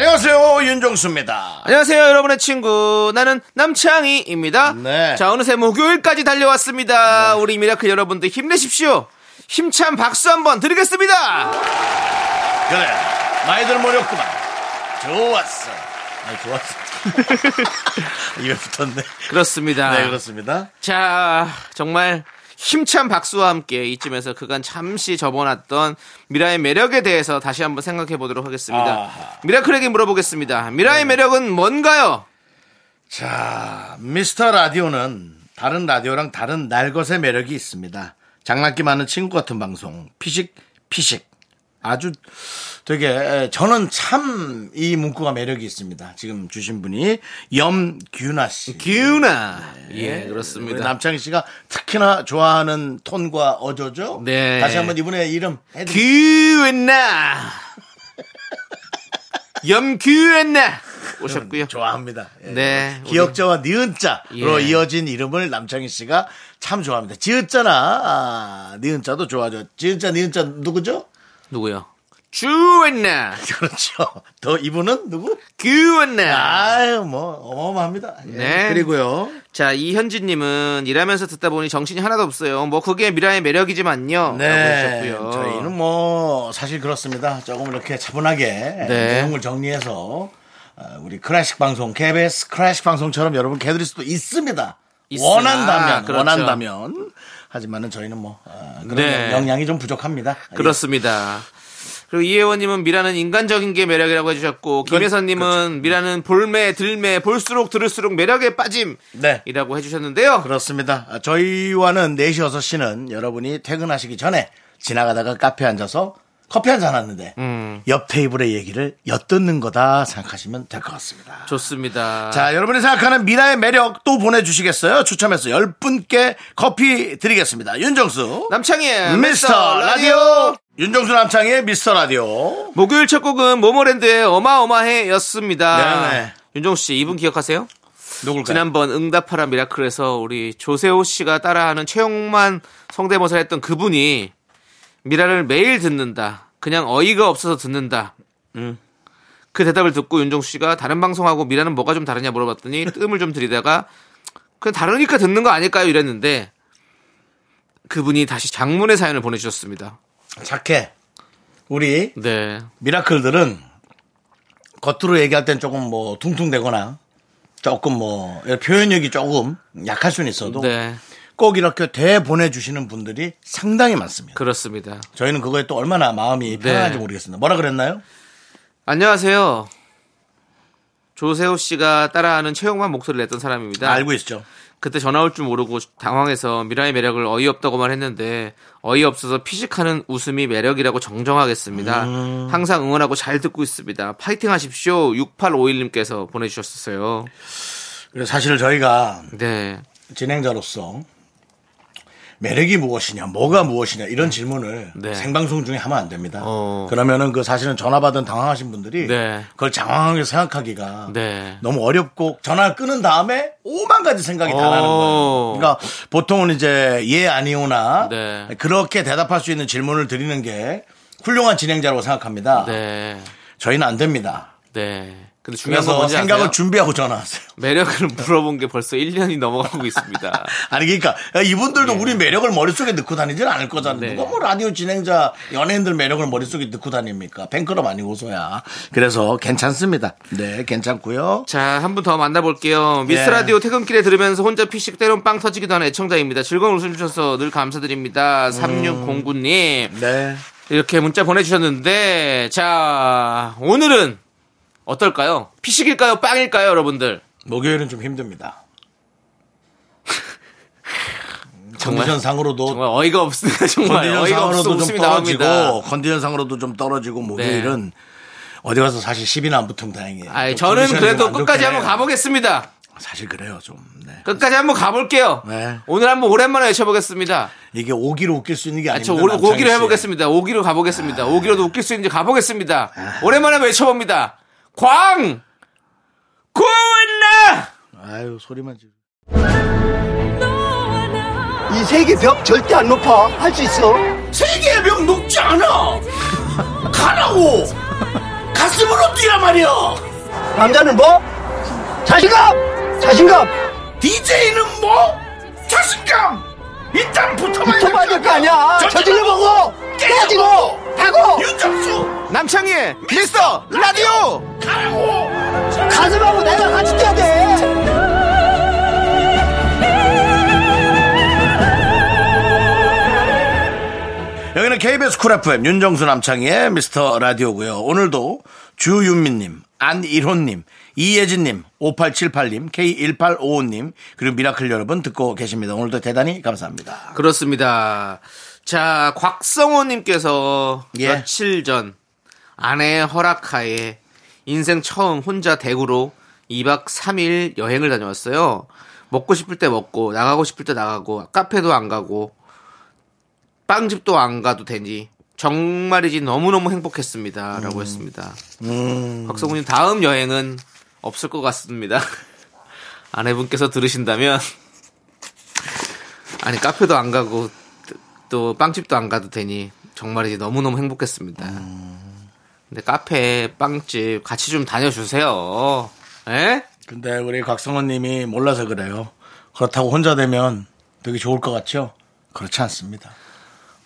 안녕하세요 윤정수입니다. 안녕하세요, 여러분의 친구. 나는 남창희입니다. 네. 자, 어느새 목요일까지 달려왔습니다. 우리 미라클 여러분들 힘내십시오. 힘찬 박수 한번 드리겠습니다. 그래 많이들 모였구만. 좋았어. 아니 좋았어. 입에 붙었네. 그렇습니다. 네 그렇습니다. 자, 정말 힘찬 박수와 함께 이쯤에서 그간 잠시 접어놨던 미라의 매력에 대해서 다시 한번 생각해 보도록 하겠습니다. 아하. 미라클에게 물어보겠습니다. 미라의 매력은 뭔가요? 자 미스터 라디오는 다른 라디오랑 다른 날것의 매력이 있습니다. 장난기 많은 친구 같은 방송 피식 피식 아주 되게 에, 저는 참 이 문구가 매력이 있습니다. 지금 주신 분이 염규나 씨. 기우나. 예, 우리 그렇습니다. 남창희 씨가 특히나 좋아하는 톤과 어조죠. 네. 다시 한번 이분의 이름 해드리 규엔나 염규엔나 오셨고요. 좋아합니다. 예. 네, 기억자와 니은자로 예. 이어진 이름을 남창희 씨가 참 좋아합니다. 지읒자나 아, 니은자도 좋아하죠. 지읒자 니은자 누구죠? 누구요? 주엔나 그렇죠. 더 이분은 누구? 규엔나. 아유 뭐 어마어마합니다. 예. 네. 그리고요. 자 이현진님은 일하면서 듣다 보니 정신이 하나도 없어요. 뭐 그게 미라의 매력이지만요. 네. 라고 하셨고요. 저희는 뭐 사실 그렇습니다. 조금 이렇게 차분하게 네. 내용을 정리해서 어, 우리 클래식 방송, KBS 클래식 방송처럼 여러분 개드릴 수도 있습니다. 있으나, 원한다면, 그렇죠. 원한다면. 하지만은 저희는 뭐 어, 그런 네. 역량이 좀 부족합니다. 그렇습니다. 그리고 이혜원님은 미라는 인간적인 게 매력이라고 해주셨고 김혜선님은 미라는 볼매 들매 볼수록 들을수록 매력에 빠짐이라고 네. 해주셨는데요. 그렇습니다. 아, 저희와는 4시, 6시는 여러분이 퇴근하시기 전에 지나가다가 카페에 앉아서 커피 한잔 하는데 음. 옆 테이블의 얘기를 엿듣는 거다 생각하시면 될 것 같습니다. 좋습니다. 자, 여러분이 생각하는 미라의 매력 또 보내주시겠어요? 추첨해서 10분께 커피 드리겠습니다. 윤정수. 남창희의 미스터 라디오. 윤정수 남창의 미스터 라디오. 목요일 첫 곡은 모모랜드의 어마어마해 였습니다. 네네. 윤정수 씨 이분 기억하세요? 누굴까요? 지난번 응답하라 미라클에서 우리 조세호 씨가 따라하는 최용만 성대모사 했던 그분이 미라를 매일 듣는다. 그냥 어이가 없어서 듣는다. 음. 그 대답을 듣고 윤정수 씨가 다른 방송하고 미라는 뭐가 좀 다르냐 물어봤더니 뜸을 좀 들이다가 그냥 다르니까 듣는 거 아닐까요? 이랬는데 그분이 다시 장문의 사연을 보내주셨습니다. 착해. 우리 네. 미라클들은 겉으로 얘기할 땐 조금 뭐 퉁퉁대거나 조금 뭐 표현력이 조금 약할 수는 있어도 네. 꼭 이렇게 대 보내주시는 분들이 상당히 많습니다. 그렇습니다. 저희는 그거에 또 얼마나 마음이 편안한지 모르겠습니다. 뭐라 그랬나요? 안녕하세요. 조세호 씨가 따라하는 최용만 목소리를 냈던 사람입니다. 알고 있죠. 그때 전화 올 줄 모르고 당황해서 미라의 매력을 어이없다고만 했는데 어이없어서 피식하는 웃음이 매력이라고 정정하겠습니다. 음. 항상 응원하고 잘 듣고 있습니다. 파이팅 하십시오. 6851님께서 보내주셨어요. 그래서 사실 저희가 네. 진행자로서 매력이 무엇이냐, 뭐가 무엇이냐 이런 질문을 네. 생방송 중에 하면 안 됩니다. 어. 그러면은 그 사실은 전화 받은 당황하신 분들이 네. 그걸 장황하게 생각하기가 네. 너무 어렵고 전화를 끊은 다음에 오만 가지 생각이 다 어. 나는 거예요. 그러니까 보통은 이제 예 아니오나 네. 그렇게 대답할 수 있는 질문을 드리는 게 훌륭한 진행자라고 생각합니다. 네. 저희는 안 됩니다. 네. 근데 중요한 건 그래서 뭔지 생각을 아세요? 준비하고 전화하세요. 매력을 물어본 게 벌써 1년이 넘어가고 있습니다. 아니 그러니까 이분들도 우리 매력을 머릿속에 넣고 다니지는 않을 거잖아요. 네. 누가 뭐 라디오 진행자 연예인들 매력을 머릿속에 넣고 다닙니까? 팬클럽 아니고서야. 그래서 괜찮습니다. 네, 괜찮고요. 자, 한 분 더 만나볼게요. 미스 예. 라디오 퇴근길에 들으면서 혼자 피식 때론 빵 터지기도 하는 애청자입니다. 즐거운 웃음 주셔서 늘 감사드립니다. 3609님. 네. 이렇게 문자 보내주셨는데, 자, 오늘은 어떨까요? 피식일까요? 빵일까요, 여러분들? 목요일은 좀 힘듭니다. 정말, 컨디션 상으로도 정말 어이가 없습니다. 정말 컨디션 어이가 없어 상으로도 좀 웃음이 떨어지고 나옵니다. 컨디션 상으로도 좀 떨어지고 목요일은 어디 가서 사실 10이나 안 붙으면 다행이에요. 아, 좀 저는 그래도 끝까지 한번. 가보겠습니다. 사실 그래요, 좀. 네. 끝까지 한번 가볼게요. 네. 오늘 한번 오랜만에 외쳐보겠습니다. 이게 오기로 웃길 수 있는 게 아, 오, 남창희 오기로 씨. 해보겠습니다. 오기로 가보겠습니다. 오기로도 웃길 수 있는지 가보겠습니다. 오랜만에 외쳐봅니다. 광! 구인나! 아유, 소리만 지르. 이 세계 벽 절대 안 높아. 할 수 있어. 세계의 벽 녹지 않아! 가라고! 가슴으로 뛰란 말이야! 남자는 뭐? 자신감! 자신감! DJ는 뭐? 자신감! 일단 붙어봐야 붙어봐야 될거 아니야. 저질러보고! 깨지고! 하고! 윤정수! 남창희의 미스터 라디오! 가라고! 가슴하고 내가 같이 뛰어야 돼! 여기는 KBS 쿨 FM 윤정수 남창희의 미스터 라디오고요. 오늘도 주윤민님, 안일호님, 이예진님, 5878님, K1855님, 그리고 미라클 여러분 듣고 계십니다. 오늘도 대단히 감사합니다. 그렇습니다. 자, 곽성호님께서 예. 며칠 전 아내의 허락하에 인생 처음 혼자 대구로 2박 3일 여행을 다녀왔어요. 먹고 싶을 때 먹고, 나가고 싶을 때 나가고, 카페도 안 가고, 빵집도 안 가도 되니, 정말이지 너무너무 행복했습니다. 라고 했습니다. 곽성호님 다음 여행은 없을 것 같습니다. 아내분께서 들으신다면, 아니 카페도 안 가고 또 빵집도 안 가도 되니 정말이지 너무너무 행복했습니다. 근데 카페, 빵집 같이 좀 다녀주세요. 에? 근데 우리 곽성원 님이 몰라서 그래요. 그렇다고 혼자 되면 되게 좋을 것 같죠? 그렇지 않습니다.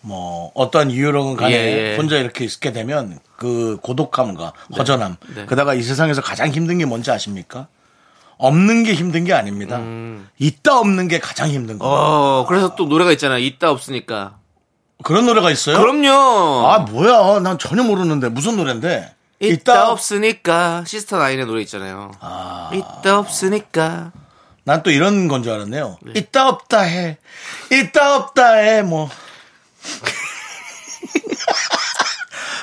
뭐, 어떠한 이유로는 간에 예, 예. 혼자 이렇게 있게 되면 그 고독함과 허전함. 네. 게다가 이 세상에서 가장 힘든 게 뭔지 아십니까? 없는 게 힘든 게 아닙니다. 있다 없는 게 가장 힘든 거. 어, 그래서 또 노래가 있잖아요. 있다 없으니까. 그런 노래가 있어요? 그럼요. 아, 뭐야. 난 전혀 모르는데. 무슨 노래인데? 있다, 없으니까 시스터 나인의 노래 있잖아요. 아. 있다 없으니까. 난 또 이런 건 줄 알았네요. 네. 있다 없다 해. 있다 없다 해. 뭐.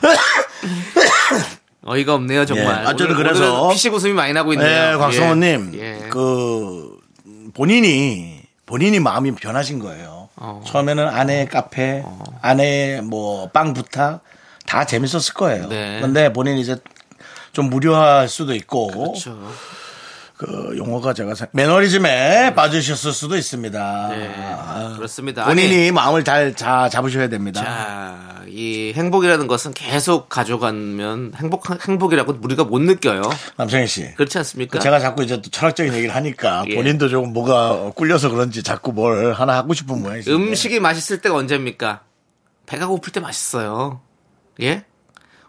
어이가 없네요, 정말. 예, 어쨌든 오늘- 그래서- 피식 웃음이 많이 나고 있네요. 네, 곽성호님. 예. 예. 그, 본인이, 본인이 마음이 변하신 거예요. 어. 처음에는 아내의 카페, 아내의 뭐, 빵 부탁, 다 재밌었을 거예요. 네. 근데 본인이 이제 좀 무료할 수도 있고, 그렇죠. 그 용어가 제가 생- 매너리즘에 빠지셨을 수도 있습니다. 네, 아, 그렇습니다. 본인이 아니, 마음을 잘 자, 잡으셔야 됩니다. 자, 이 행복이라는 것은 계속 가져가면 행복, 행복이라고 우리가 못 느껴요. 남창희 씨. 그렇지 않습니까? 제가 자꾸 이제 또 철학적인 얘기를 하니까 예. 본인도 조금 뭐가 꿀려서 그런지 자꾸 뭘 하나 하고 싶은 모양이죠. 음식이 맛있을 때가 언제입니까? 배가 고플 때 맛있어요. 예?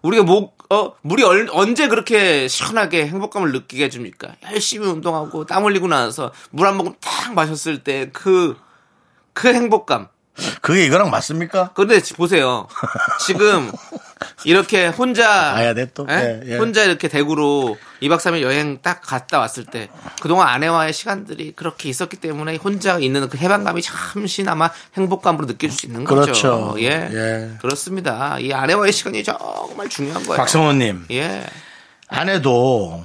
우리가 목, 어, 물이 얼- 언제 그렇게 시원하게 행복감을 느끼게 해줍니까? 열심히 운동하고 땀 흘리고 나서 물 한 모금 딱 마셨을 때 그, 그 행복감. 그게 이거랑 맞습니까? 근데 지- 보세요. 지금 이렇게 혼자 가야 돼, 또. 예? 예, 예. 혼자 이렇게 대구로 2박 3일 여행 딱 갔다 왔을 때 그동안 아내와의 시간들이 그렇게 있었기 때문에 혼자 있는 그 해방감이 잠시나마 행복감으로 느낄 수 있는 거죠. 그렇죠. 예. 예. 그렇습니다. 이 아내와의 시간이 정말 중요한 거예요. 곽성호님, 예. 아내도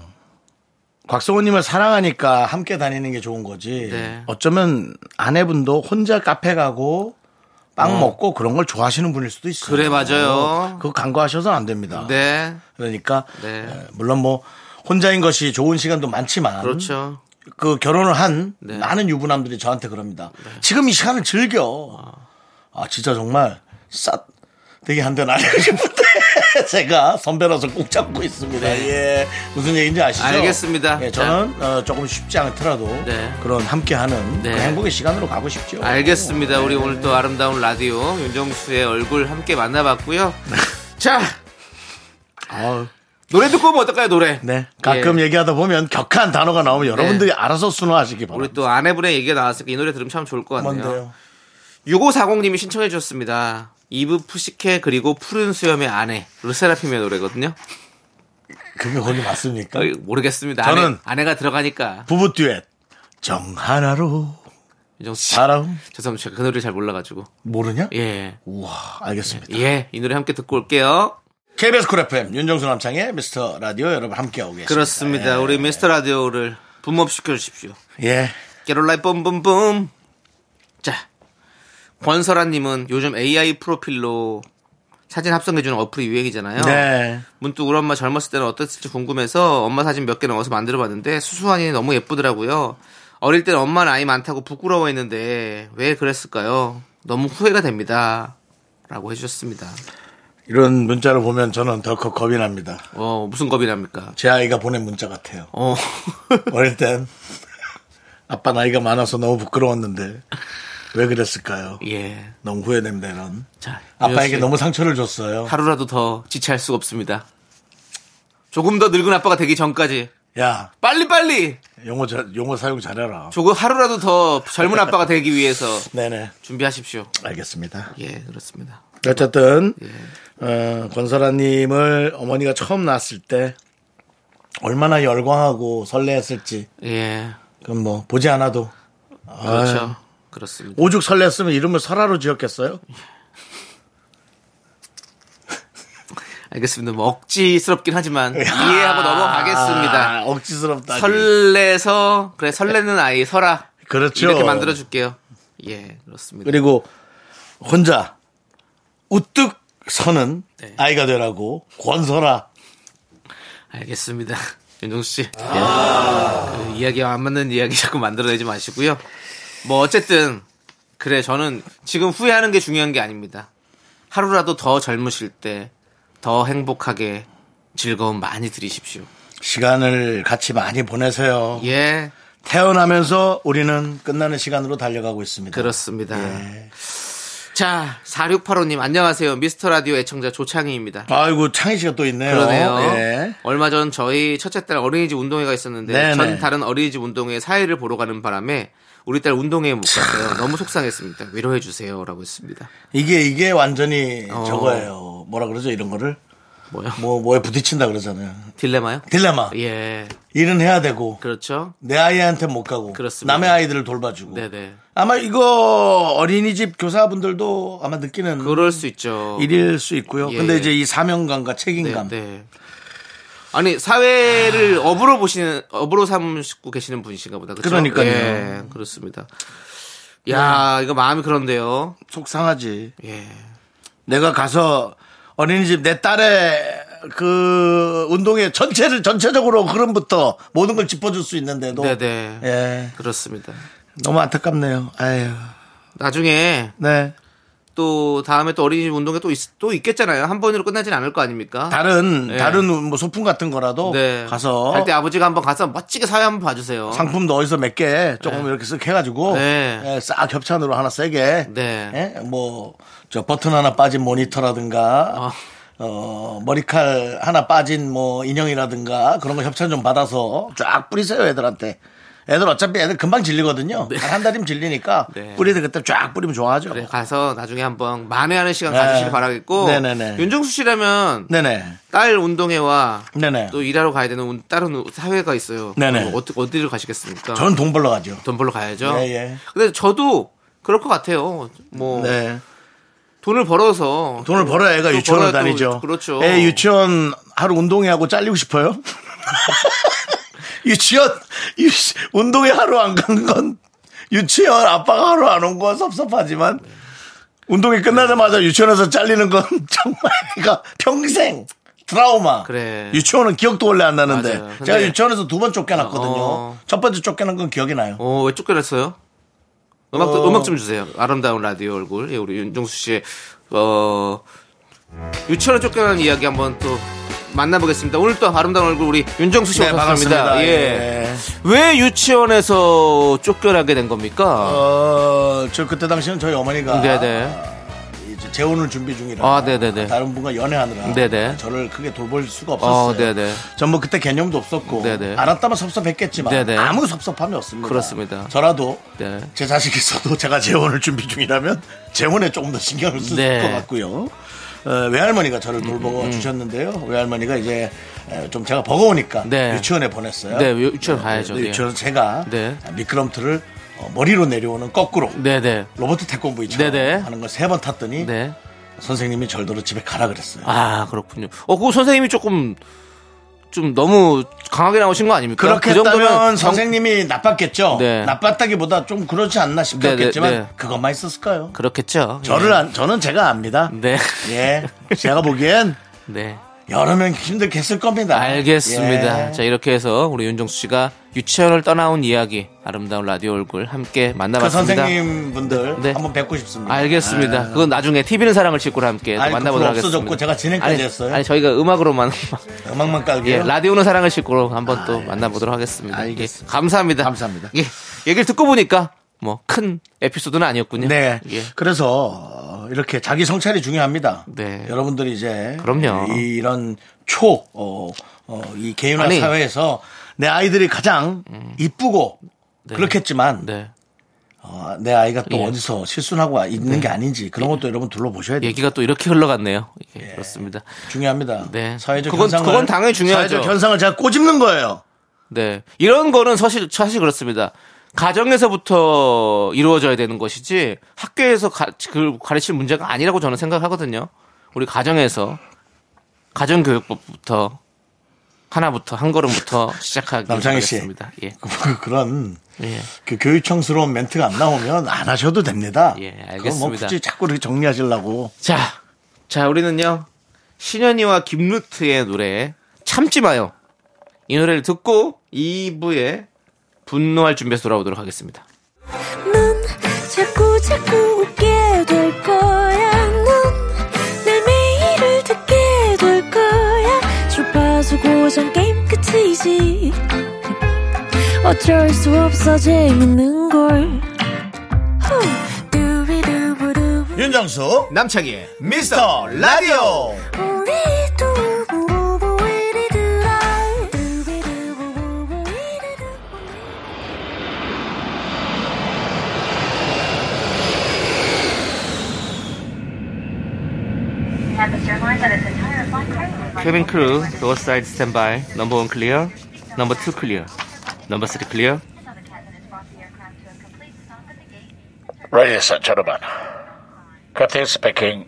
곽성호님을 사랑하니까 함께 다니는 게 좋은 거지. 네. 어쩌면 아내분도 혼자 카페 가고 빵 먹고 그런 걸 좋아하시는 분일 수도 있어요. 어. 그래, 맞아요. 그거 간과하셔서 안 됩니다. 네. 그러니까 네. 에, 물론 뭐 혼자인 것이 좋은 시간도 많지만 그렇죠. 그 결혼을 한 네. 많은 유부남들이 저한테 그럽니다. 지금 이 시간을 즐겨. 아 진짜 정말 싸 되게 한 대는 아니고 싶은데 제가 선배라서 꼭 잡고 있습니다. 네. 예 무슨 얘기인지 아시죠? 알겠습니다. 예, 저는 어, 조금 쉽지 않더라도 네. 그런 함께하는 네. 그 행복의 시간으로 가고 싶죠. 알겠습니다. 우리 오늘 또 아름다운 라디오 윤정수의 얼굴 함께 만나봤고요. 자, 아우, 노래 듣고 오면 어떨까요, 노래? 네 가끔 예. 얘기하다 보면 격한 단어가 나오면 여러분들이 알아서 순화하시기 우리 바랍니다. 또 아내분의 얘기가 나왔으니까 이 노래 들으면 참 좋을 것 같네요. 뭔데요? 6540님이 신청해 주셨습니다. 이브 푸시케 그리고 푸른 수염의 아내 르세라핌의 노래거든요. 그게 거기 맞습니까? 어, 모르겠습니다. 저는- 아내, 아내 가 들어가니까 부부 듀엣 정 하나로. 바람 죄송합니다. 제가 그 노래 잘 몰라가지고. 모르냐? 예. 우와 알겠습니다. 예. 이 노래 함께 듣고 올게요. KBS 쿨 FM 윤정수 남창의 미스터 라디오 여러분 함께하고 계십니다. 그렇습니다. 우리 미스터 라디오를 boom up 시켜 주십시오. 예. 게롤라이 뿜뿜뿜. 자, 권설아님은 요즘 AI 프로필로 사진 합성해주는 어플이 유행이잖아요. 네. 문득 우리 엄마 젊었을 때는 어땠을지 궁금해서 엄마 사진 몇 개 넣어서 만들어봤는데 수수하니 너무 예쁘더라고요. 어릴 때는 엄마는 아이 많다고 부끄러워했는데 왜 그랬을까요? 너무 후회가 됩니다. 라고 해주셨습니다. 이런 문자를 보면 저는 덜컥 겁이 납니다. 어, 무슨 겁이 납니까? 제 아이가 보낸 문자 같아요. 어, 어릴 땐 아빠 나이가 많아서 너무 부끄러웠는데 왜 그랬을까요? 예. 너무 후회됩니다. 이런. 자, 아빠에게 너무 상처를 줬어요. 하루라도 더 지체할 수가 없습니다. 조금 더 늙은 아빠가 되기 전까지 야, 빨리빨리 용어 잘- 용어 사용 잘해라. 조금 하루라도 더 젊은 아빠가 되기 위해서 네네. 준비하십시오. 알겠습니다. 예, 그렇습니다. 어쨌든 예. 어, 권설아님을 어머니가 처음 낳았을 때 얼마나 열광하고 설레했을지 예, 그건 뭐 보지 않아도 그렇죠. 아유, 그렇습니다. 오죽 설렜으면 이름을 설아로 지었겠어요? 알겠습니다. 뭐 억지스럽긴 하지만 이해하고 넘어가겠습니다. 아, 억지스럽다. 설레서 그래 설레는 아이 설아 그렇죠. 이렇게 만들어 줄게요. 예, 그렇습니다. 그리고 혼자 우뚝 서는 네. 아이가 되라고 권설아 알겠습니다. 윤종수 씨. 그 이야기와 안 맞는 이야기 자꾸 만들어내지 마시고요. 뭐 어쨌든 그래 저는 지금 후회하는 게 중요한 게 아닙니다. 하루라도 더 젊으실 때 더 행복하게 즐거움 많이 들이십시오. 시간을 같이 많이 보내세요. 예, 태어나면서 우리는 끝나는 시간으로 달려가고 있습니다. 그렇습니다. 예. 자, 4685님 안녕하세요. 미스터 라디오 애청자 조창희입니다. 아이고 창희 씨가 또 있네요. 그러네요. 예. 얼마 전 저희 첫째 딸 어린이집 운동회가 있었는데 네네. 전 다른 어린이집 운동회 사회를 보러 가는 바람에 우리 딸 운동회에 못 갔어요. 너무 속상했습니다. 위로해 주세요라고 했습니다. 이게 이게 완전히 어. 저거예요. 뭐라 그러죠 이런 거를 뭐요? 뭐 뭐에 부딪힌다 그러잖아요. 딜레마요? 딜레마. 예, 일은 해야 되고 그렇죠. 내 아이한테 못 가고 그렇습니다. 남의 아이들을 돌봐주고. 네네. 아마 이거 어린이집 교사분들도 아마 느끼는 그럴 수 있죠. 일일 수 있고요. 예. 근데 이제 이 사명감과 네, 책임감. 네. 아니 사회를 업으로 보시는 업으로 삼고 계시는 분이신가 보다. 그렇죠? 그러니까요. 예, 그렇습니다. 야, 이거 마음이 그런데요. 속상하지. 예. 내가 가서 어린이집 내 딸의 그 운동회 전체를 전체적으로 흐름부터 모든 걸 짚어줄 수 있는데도 네네. 예 그렇습니다. 너무 안타깝네요. 아유 나중에 네 또 다음에 또 어린이집 운동회 또, 있, 또 있겠잖아요. 한 번으로 끝나진 않을 거 아닙니까? 다른 네. 다른 뭐 소품 같은 거라도 네. 가서 할때 아버지가 한번 가서 멋지게 사회 한번 봐주세요. 상품도 어디서 몇 개 조금 이렇게 쓱 해가지고 네. 예, 싹 협찬으로 하나 세게 네. 예? 뭐저 버튼 하나 빠진 모니터라든가 어. 어, 머리칼 하나 빠진 뭐 인형이라든가 그런 거 협찬 좀 받아서 쫙 뿌리세요 애들한테. 애들 어차피 애들 금방 질리거든요. 한한 달이면 질리니까 네. 뿌리들 그때 쫙 뿌리면 좋아하죠. 그래, 가서 나중에 한번 만회하는 시간 네. 가지시길 바라겠고. 네네네. 윤정수 씨라면 네네. 딸 운동회와 네네. 또 일하러 가야 되는 운- 다른 우- 사회가 있어요. 네네. 어디, 어디를 가시겠습니까? 저는 돈 벌러 가죠. 돈 벌러 가야죠. 예, 예. 근데 저도 그럴 것 같아요. 뭐 네. 돈을 벌어서 돈을 벌어야 애가 또 유치원을 다니죠. 그렇죠. 애 유치원 하루 운동회 하고 잘리고 싶어요? 유치원, 유치, 운동회 하루 안 간 건, 유치원 아빠가 하루 안 온 건 섭섭하지만, 운동회 끝나자마자 유치원에서 잘리는 건 정말 애가 평생 트라우마. 그래. 유치원은 기억도 원래 안 나는데. 맞아요. 제가 유치원에서 두 번 쫓겨났거든요. 어. 첫 번째 쫓겨난 건 기억이 나요. 어, 왜 쫓겨났어요? 음악, 어. 음악 좀 주세요. 아름다운 라디오 얼굴. 예, 우리 윤종수 씨의, 어, 유치원에 쫓겨난 이야기 한번 또 만나보겠습니다. 오늘 또 아름다운 얼굴 우리 윤정수 씨 네, 오셨습니다. 반갑습니다. 예. 예. 왜 유치원에서 쫓겨나게 된 겁니까? 어, 저 그때 당시는 저희 어머니가 네네. 이제 재혼을 준비 중이라 아, 네네네. 다른 분과 연애하느라 네네. 저를 크게 돌볼 수가 어, 없었어요. 네네. 전 뭐 그때 개념도 없었고 네네. 알았다면 섭섭했겠지만 네네. 아무 섭섭함이 없습니다. 그렇습니다. 저라도 네. 제 자식이 있어도 제가 재혼을 준비 중이라면 재혼에 조금 더 신경을 쓸것 네. 음, 같고요. 어, 외할머니가 저를 돌보고 주셨는데요. 외할머니가 이제 에, 좀 제가 버거우니까 네. 유치원에 보냈어요. 네, 유치원 가야죠. 네, 네. 유치원 제가 네. 미끄럼틀을 어, 머리로 내려오는 거꾸로 네네. 로버트 태권브이처럼 네네. 하는 걸 세 번 탔더니 네. 선생님이 절도로 집에 가라 그랬어요. 아 그렇군요. 어, 그 선생님이 조금 좀 너무 강하게 나오신 거 아닙니까? 그렇게 그 정도면 선생님이 나빴겠죠. 네. 나빴다기보다 좀 그렇지 않나 싶었겠지만 네, 네, 네. 그것만 있었을까요? 그렇겠죠. 저를 예. 안, 저는 제가 압니다. 네. 예, 제가 보기엔 네. 여러 명 힘들게 했을 겁니다. 알겠습니다. 예. 자, 이렇게 해서 우리 윤정수 씨가 유치원을 떠나온 이야기, 아름다운 라디오 얼굴 함께 그 만나봤습니다. 선생님 분들 네. 한번 뵙고 싶습니다. 알겠습니다. 아. 그건 나중에 TV는 사랑을 싣고 함께 또 아니, 만나보도록 그거 하겠습니다. 없어졌고 제가 진행까지 아니, 했어요. 아니, 저희가 음악으로만. 음악만 깔게요. 예, 라디오는 사랑을 싣고 한번 또 만나보도록 하겠습니다. 알겠습니다. 예, 감사합니다. 감사합니다. 예, 얘기를 듣고 보니까 뭐 큰 에피소드는 아니었군요. 네. 예. 그래서 이렇게 자기 성찰이 중요합니다. 네. 여러분들이 이제 그럼요. 이- 이런 초, 어, 어, 이 개인화 아니. 음. 사회에서 내 아이들이 가장 이쁘고 그렇겠지만 네. 어, 내 아이가 또 예. 어디서 실수를 하고 있는 게 아닌지 그런 것도 여러분 둘러보셔야 돼요. 얘기가 또 이렇게 흘러갔네요. 예, 그렇습니다. 중요합니다. 네. 사회적 그건- 현상을 그건 당연히 중요하죠. 사회적 현상을 제가 꼬집는 거예요. 네. 이런 거는 사실, 사실 그렇습니다. 가정에서부터 이루어져야 되는 것이지 학교에서 가, 그 가르칠 문제가 아니라고 저는 생각하거든요. 우리 가정에서 가정 교육법부터 하나부터 한 걸음부터 시작하기 남창희. 바라겠습니다. 예. 그런 예. 그 교육청스러운 멘트가 안 나오면 안 하셔도 됩니다. 예, 뭐 알겠습니다. 굳이 자꾸 이렇게 정리하시려고. 자, 자, 우리는요, 신현이와 김루트의 노래, 참지 마요. 이 노래를 듣고 2부에 분노할 준비해서 돌아오도록 하겠습니다. 넌 자꾸 자꾸 웃게 될 거야. 넌내 매일을 듣게 될 거야. 주파수 고정 게임 끝이지. 어쩔 수 없어 재밌는 걸. 윤정수 남창희의 미스터 라디오. The captain has brought the aircraft to a complete stop at the gate. Ladies and gentlemen, captain speaking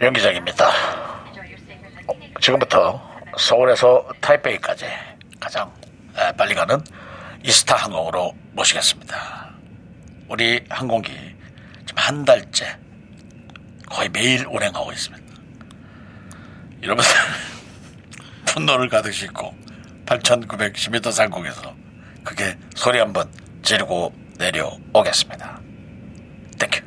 윤 기장입니다. Enjoy your stay here this evening. 지금부터 서울에서 타이베이까지 가장 에, 빨리 가는 이스타 항공으로 모시겠습니다. 우리 항공기 지금 한 달째 거의 매일 운행하고 있습니다. 여러분들 분노를 가득 싣고 8,910m 상공에서 그게 소리 한번 지르고 내려오겠습니다. 땡큐.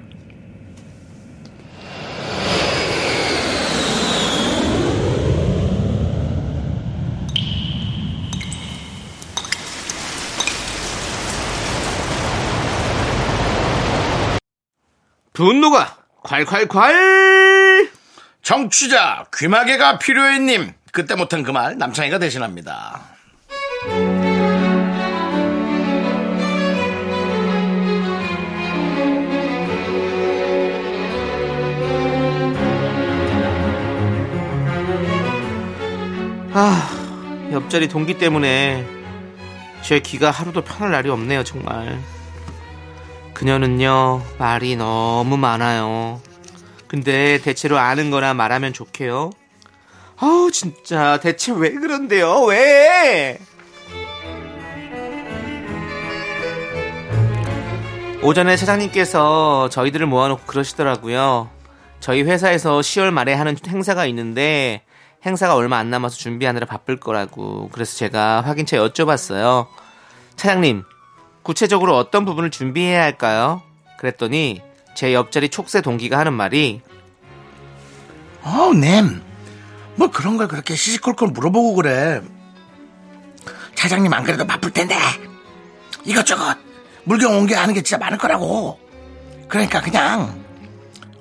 분노가 콸콸콸! 정취자 귀마개가 필요해님 그때 못한 그 말 남창희가 대신합니다. 아, 옆자리 동기 때문에 제 귀가 하루도 편할 날이 없네요, 정말. 그녀는요, 말이 너무 많아요. 근데 대체로 아는 거나 말하면 좋게요. 아우, 진짜, 대체 왜 그런데요? 왜? 오전에 사장님께서 저희들을 모아놓고 그러시더라고요. 저희 회사에서 10월 말에 하는 행사가 있는데 행사가 얼마 안 남아서 준비하느라 바쁠 거라고. 그래서 제가 확인차 여쭤봤어요. 차장님, 구체적으로 어떤 부분을 준비해야 할까요? 그랬더니 제 옆자리 촉새 동기가 하는 말이 어, 님. 뭐 그런 걸 그렇게 시시콜콜 물어보고 그래. 차장님 안 그래도 바쁠 텐데. 이것저것 물경 옮겨야 하는 게 진짜 많을 거라고. 그러니까 그냥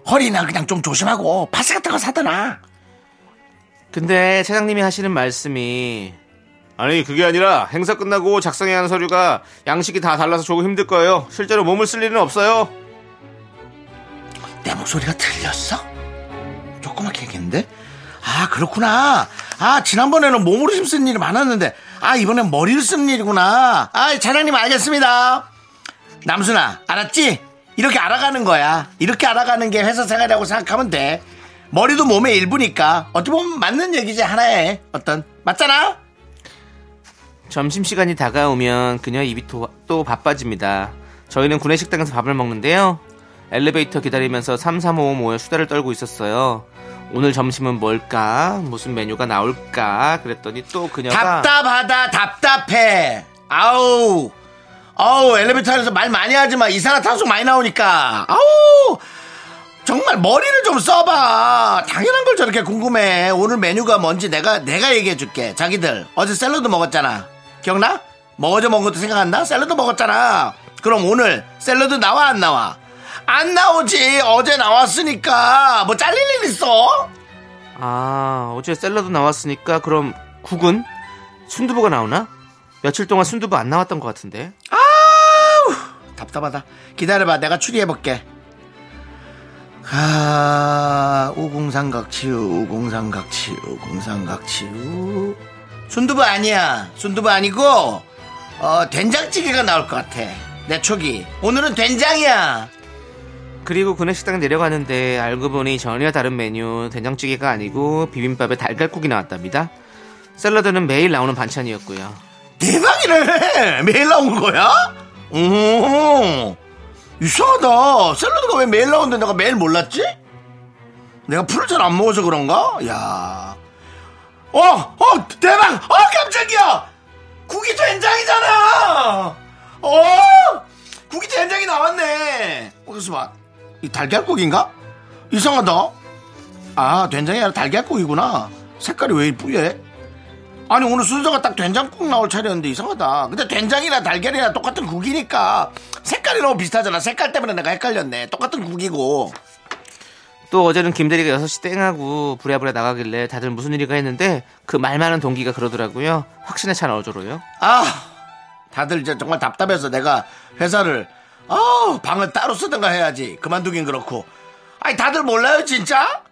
허리나 그냥 좀 조심하고 파스 같은 거 사더나. 근데 차장님이 하시는 말씀이 아니 그게 아니라 행사 끝나고 작성해야 하는 서류가 양식이 다 달라서 조금 힘들 거예요. 실제로 몸을 쓸 일은 없어요. 내 목소리가 들렸어? 조그맣게 얘기했는데? 아, 그렇구나. 아, 지난번에는 몸으로 힘쓴 일이 많았는데, 아, 이번엔 머리를 쓰는 일이구나. 아, 차장님 알겠습니다. 남순아, 알았지? 이렇게 알아가는 거야. 이렇게 알아가는 게 회사 생활이라고 생각하면 돼. 머리도 몸의 일부니까 어떻게 보면 맞는 얘기지 하나에 어떤 맞잖아. 점심시간이 다가오면 그녀 입이 또, 또 바빠집니다. 저희는 구내식당에서 밥을 먹는데요. 엘리베이터 기다리면서 3355 모여 수다를 떨고 있었어요. 오늘 점심은 뭘까? 무슨 메뉴가 나올까? 그랬더니 또 그녀가 답답하다 답답해. 아우 아우 엘리베이터 안에서 말 많이 하지 마. 이산화탄소 많이 나오니까. 아우 정말 머리를 좀 써봐. 당연한 걸 저렇게 궁금해. 오늘 메뉴가 뭔지 내가 내가 얘기해 줄게. 자기들 어제 샐러드 먹었잖아. 기억나? 뭐 어제 먹은 것도 생각 안 나? 샐러드 먹었잖아. 그럼 오늘 샐러드 나와 안 나와? 안 나오지. 어제 나왔으니까. 뭐 잘릴 일 있어? 아 어제 샐러드 나왔으니까 그럼 국은? 순두부가 나오나? 며칠 동안 순두부 안 나왔던 것 같은데. 아우! 답답하다. 기다려봐. 내가 추리해볼게. 아 우공삼각치유 우공삼각치유 우공삼각치유 순두부 아니야. 순두부 아니고 어 된장찌개가 나올 것 같아. 내 촉이 오늘은 된장이야 그리고 구내식당 내려가는데 알고 보니 전혀 다른 메뉴 된장찌개가 아니고 비빔밥에 달걀국이 나왔답니다. 샐러드는 매일 나오는 반찬이었고요. 대박이네 매일 나온 거야? 오 이상하다 샐러드가 왜 매일 나오는데 내가 매일 몰랐지? 내가 풀을 잘 안 먹어서 그런가? 야 어! 어! 대박! 어! 깜짝이야! 국이 된장이잖아! 어! 국이 된장이 나왔네! 어, 그래서 봐. 이 달걀국인가? 이상하다. 아, 된장이 아니라 달걀국이구나. 색깔이 왜 뿌얘? 아니, 오늘 순서가 딱 된장국 나올 차례였는데 이상하다. 근데 된장이나 달걀이나 똑같은 국이니까 색깔이 너무 비슷하잖아. 색깔 때문에 내가 헷갈렸네. 똑같은 국이고. 또 어제는 김대리가 6시 땡하고 부랴부랴 나가길래 다들 무슨 일이가 했는데 그 말 많은 동기가 그러더라고요. 확신에 찬 어조로요. 아, 다들 이제 정말 답답해서 내가 회사를, 아 방을 따로 쓰든가 해야지. 그만두긴 그렇고. 아니, 다들 몰라요, 진짜?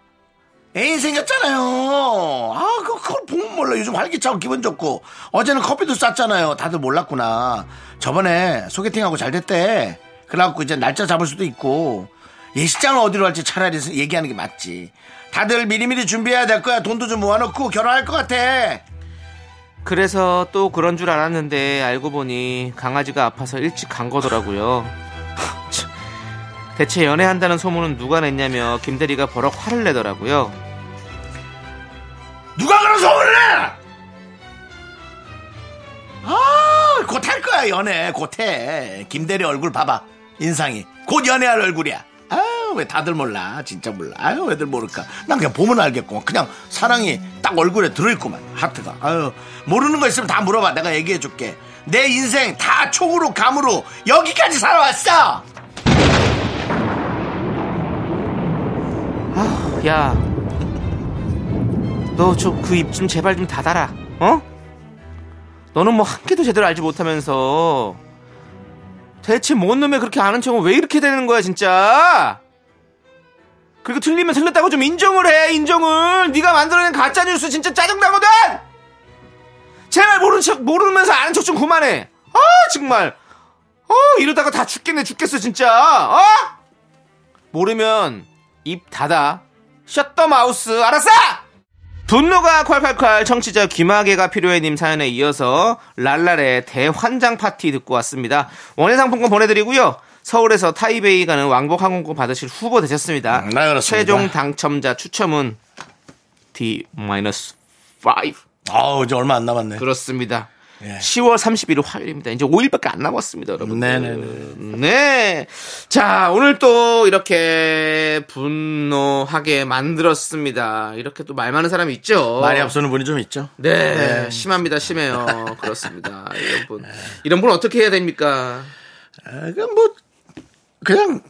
애인 생겼잖아요. 아, 그, 그걸 보면 몰라. 요즘 활기차고 기분 좋고. 어제는 커피도 쌌잖아요. 다들 몰랐구나. 저번에 소개팅하고 잘 됐대. 그래갖고 이제 날짜 잡을 수도 있고. 예식장을 어디로 할지 차라리 얘기하는 게 맞지. 다들 미리미리 준비해야 될 거야. 돈도 좀 모아놓고 결혼할 것 같아. 그래서 또 그런 줄 알았는데 알고 보니 강아지가 아파서 일찍 간 거더라고요. 참. 대체 연애한다는 소문은 누가 냈냐며 김대리가 버럭 화를 내더라고요. 누가 그런 소문을 내? 아, 곧 할 거야, 연애. 곧 해. 김대리 얼굴 봐봐. 인상이. 곧 연애할 얼굴이야. 아유, 왜 다들 몰라. 진짜 몰라. 아유, 왜들 모를까. 난 그냥 보면 알겠구만. 그냥 사랑이 딱 얼굴에 들어있구만. 하트가. 아유, 모르는 거 있으면 다 물어봐. 내가 얘기해 줄게. 내 인생 다 촉으로 감으로 여기까지 살아왔어! 야, 너 저 그 입 좀 제발 좀 닫아라. 어? 너는 뭐 한 개도 제대로 알지 못하면서 대체 뭔 놈에 그렇게 아는 척은 왜 이렇게 되는 거야 진짜? 그리고 틀리면 틀렸다고 좀 인정을 해 인정을 네가 만들어낸 가짜 뉴스 진짜 짜증나거든. 제발 모르는 척 모르면서 아는 척 좀 그만해. 아 정말. 어 이러다가 다 죽겠네 죽겠어 진짜. 어? 모르면 입 닫아. 셧더 마우스 알았어? 분노가 콸콸콸 청취자 귀마개가 필요해님 사연에 이어서 랄랄의 대환장 파티 듣고 왔습니다. 원예 상품권 보내드리고요. 서울에서 타이베이 가는 왕복 항공권 받으실 후보 되셨습니다. 음, 네, 그렇습니다. 최종 당첨자 추첨은 D-5 아우, 이제 얼마 안 남았네. 그렇습니다. 예. 10월 31일 화요일입니다. 이제 5일밖에 안 남았습니다, 여러분. 네네네. 네. 자, 오늘 또 이렇게 분노하게 만들었습니다. 이렇게 또 말 많은 사람이 있죠. 말이 앞서는 분이 좀 있죠. 네, 심합니다, 심해요. 그렇습니다. 이런 분. 이런 분 어떻게 해야 됩니까? 아, 그냥 뭐, 그냥,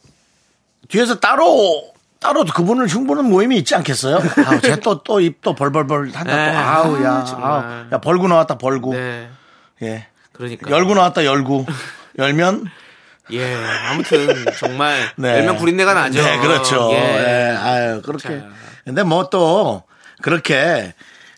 뒤에서 따로, 따로 그분을 흉보는 모임이 있지 않겠어요? 아우, 쟤 또, 또 입 또 벌벌벌 한다. 네. 또. 아우, 야. 정말. 아우, 야, 벌구 나왔다, 벌구. 네. 예. 그러니까. 열구 나왔다, 열구. 열면? 예, 아무튼 정말 네. 열명 구린내가 나죠. 네, 그렇죠. 예. 예. 아유, 그렇게. 자. 근데 뭐 또, 그렇게,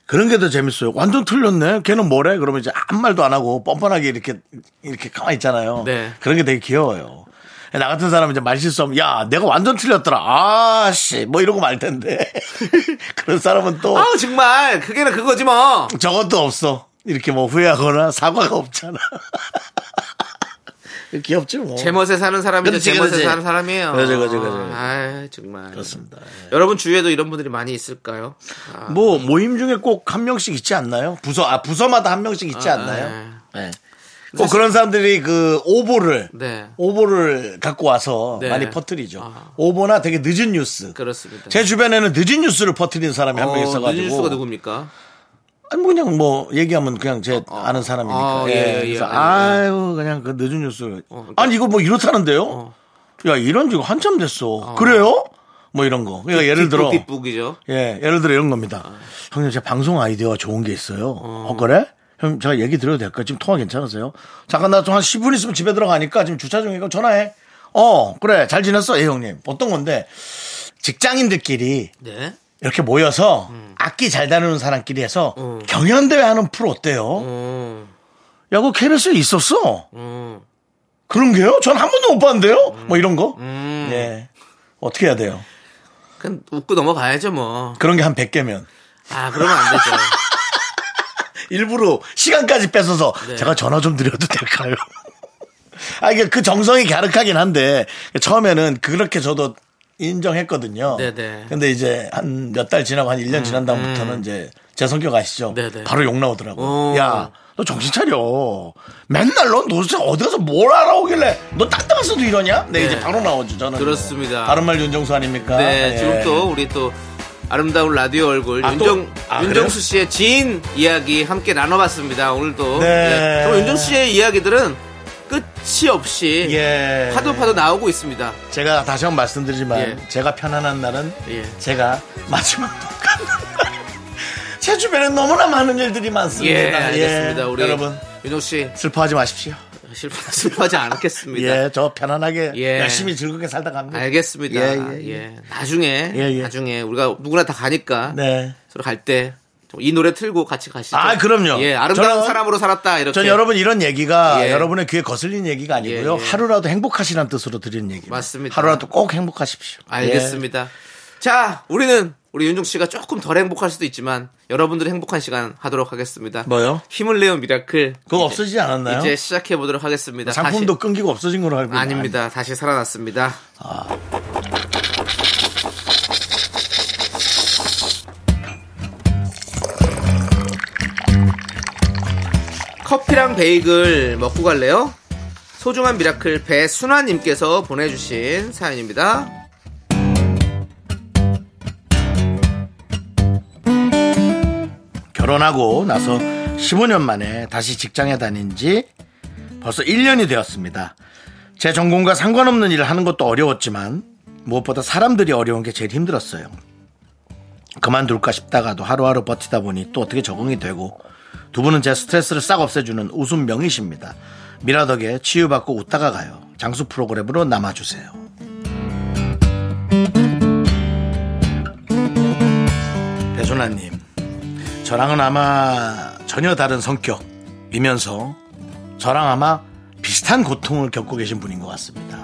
그런 게 더 재밌어요. 완전 틀렸네. 걔는 뭐래? 그러면 이제 아무 말도 안 하고 뻔뻔하게 이렇게, 이렇게 가만히 있잖아요. 네. 그런 게 되게 귀여워요. 나 같은 사람은 이제 말 실수하면 야 내가 완전 틀렸더라 아씨 뭐 이러고 말 텐데 그런 사람은 또 아우 정말 그게는 그거지 뭐. 저것도 없어 이렇게 뭐 후회하거나 사과가 없잖아 귀엽지 뭐 제멋에 사는 사람이죠. 제멋에. 사는 사람이에요. 그렇지, 그렇지, 그렇지. 아, 정말. 그렇습니다 여러분 주위에도 이런 분들이 많이 있을까요? 아, 뭐 모임 중에 꼭 한 명씩 있지 않나요 부서 아 부서마다 한 명씩 있지 아, 않나요 네. 꼭 그런 사람들이 그 오보를 네. 오보를 갖고 와서 네. 많이 퍼뜨리죠. 아. 오보나 되게 늦은 뉴스. 그렇습니다. 제 주변에는 늦은 뉴스를 퍼뜨리는 사람이 한명 어, 있어가지고. 늦은 뉴스가 누굽니까? 아니 뭐 그냥 뭐 얘기하면 그냥 제 아는 사람이니까. 아, 예. 예, 예, 그래서 예. 아유 그냥 그 늦은 뉴스. 그러니까- 아니 이거 뭐 이렇다는데요? 야 이런 지가 한참 됐어. 그래요? 뭐 이런 거. 그러니까 예를 들어. 뒷북이죠. 예, 예를 들어 이런 겁니다. 형님, 제 방송 아이디어가 좋은 게 있어요. 어, 그래? 형, 제가 얘기 드려도 될까요? 지금 통화 괜찮으세요? 잠깐 나 좀 한 10분 있으면 집에 들어가니까 지금 주차 중이고 전화해. 어, 그래. 잘 지냈어? 예, 형님. 어떤 건데, 직장인들끼리 네. 이렇게 모여서 악기 잘 다루는 사람끼리 해서 경연대회 하는 프로 어때요? 음, 야, 그 KBS에 있었어. 음. 그런 게요? 전 한 번도 못 봤는데요? 뭐 이런 거? 음. 예. 어떻게 해야 돼요? 그냥 웃고 넘어가야죠 뭐. 그런 게 한 100개면. 아, 그러면 안 되죠. 일부러 시간까지 뺏어서 네. 제가 전화 좀 드려도 될까요? 아, 이게 그 정성이 갸륵하긴 한데 처음에는 그렇게 저도 인정했거든요. 네네. 근데 이제 한 몇 달 지나고 한 1년 지난 다음부터는 이제 제 성격 아시죠? 네네. 바로 욕 나오더라고. 어. 야, 너 정신 차려. 맨날 넌 도대체 어디 가서 뭘 알아오길래 너 딱딱해서도 이러냐? 네, 네. 이제 바로 나오죠, 저는. 그렇습니다. 다른 말 윤정수 아닙니까? 네, 예. 지금 또 우리 또 아름다운 라디오 얼굴 아, 윤정 또? 아, 윤정수 씨의 지인 이야기 함께 나눠봤습니다. 오늘도. 네. 그럼 윤정수 씨의 이야기들은 끝이 없이 예. 파도 파도 나오고 있습니다. 제가 다시 한번 말씀드리지만 예. 제가 편안한 날은 예. 제가 마지막 제 주변에 너무나 많은 일들이 많습니다. 예, 알겠습니다. 예, 우리 여러분 윤정 씨 슬퍼하지 마십시오. 슬퍼, 슬퍼하지 않겠습니다. 예, 저 편안하게 예. 열심히 즐겁게 살다 갑니다. 알겠습니다. 예, 예, 예, 예. 나중에 예, 예. 나중에 우리가 누구나 다 가니까 네. 서로 갈 때 이 노래 틀고 같이 가시죠. 아, 그럼요. 예, 아름다운 저는- 사람으로 살았다 이렇게. 전 여러분 이런 얘기가 예. 여러분의 귀에 거슬리는 얘기가 아니고요. 예, 예. 하루라도 행복하시라는 뜻으로 드리는 얘기입니다. 맞습니다. 하루라도 꼭 행복하십시오. 예. 알겠습니다. 자, 우리는 우리 윤종 씨가 조금 덜 행복할 수도 있지만 여러분들이 행복한 시간 하도록 하겠습니다. 뭐요? 힘을 내요 미라클. 그거 이제- 없어지지 않았나요? 이제 시작해 보도록 하겠습니다. 상품도 끊기고 없어진 걸로 알고 다시. 아닙니다. 다시 살아났습니다. 커피랑 베이글 먹고 갈래요? 소중한 미라클 배순화님께서 보내주신 사연입니다. 결혼하고 나서 15년 만에 다시 직장에 다닌 지 벌써 1년이 되었습니다. 제 전공과 상관없는 일을 하는 것도 어려웠지만 무엇보다 사람들이 어려운 게 제일 힘들었어요. 그만둘까 싶다가도 하루하루 버티다 보니 또 어떻게 적응이 되고 두 분은 제 스트레스를 싹 없애주는 웃음 명이십니다. 미라덕에 치유받고 웃다가 가요. 장수 프로그램으로 남아주세요. 배순아님, 저랑은 아마 전혀 다른 성격이면서 저랑 아마 비슷한 고통을 겪고 계신 분인 것 같습니다.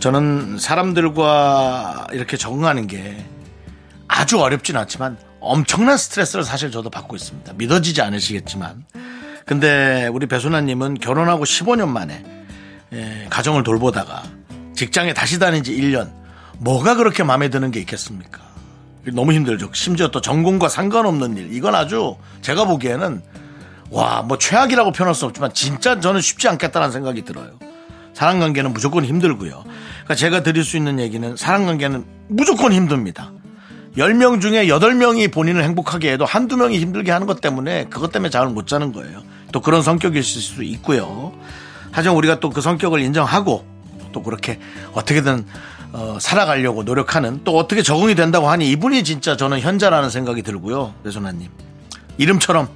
저는 사람들과 이렇게 적응하는 게 아주 어렵진 않지만 엄청난 스트레스를 사실 저도 받고 있습니다. 믿어지지 않으시겠지만. 근데 우리 배순아님은 결혼하고 15년 만에 예, 가정을 돌보다가 직장에 다시 다닌 지 1년. 뭐가 그렇게 마음에 드는 게 있겠습니까? 너무 힘들죠. 심지어 또 전공과 상관없는 일. 이건 아주 제가 보기에는 와, 뭐 최악이라고 표현할 수 없지만 진짜 저는 쉽지 않겠다는 생각이 들어요. 사람 관계는 무조건 힘들고요. 그러니까 제가 드릴 수 있는 얘기는 사람 관계는 무조건 힘듭니다. 10명 중에 8명이 본인을 행복하게 해도 한두 명이 힘들게 하는 것 때문에 그것 때문에 잠을 못 자는 거예요. 또 그런 성격일 수도 있고요. 하지만 우리가 또 그 성격을 인정하고 또 그렇게 어떻게든 어, 살아가려고 노력하는 또 어떻게 적응이 된다고 하니 이분이 진짜 저는 현자라는 생각이 들고요. 배소나님. 이름처럼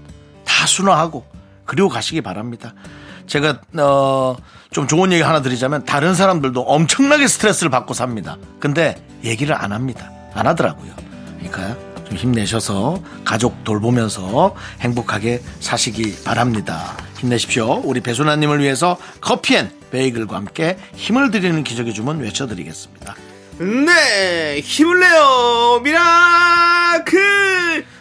다 순화하고 그리고 가시기 바랍니다. 제가 어, 좀 좋은 얘기 하나 드리자면 다른 사람들도 엄청나게 스트레스를 받고 삽니다. 근데 얘기를 안 합니다. 안 하더라고요. 그러니까 좀 힘내셔서 가족 돌보면서 행복하게 사시기 바랍니다. 힘내십시오. 우리 배순아님을 위해서 커피앤 베이글과 함께 힘을 드리는 기적의 주문 외쳐드리겠습니다. 네, 힘을 내요, 미라클!